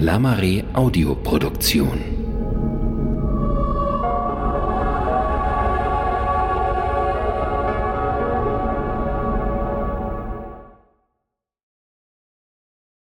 Lamare Audioproduktion.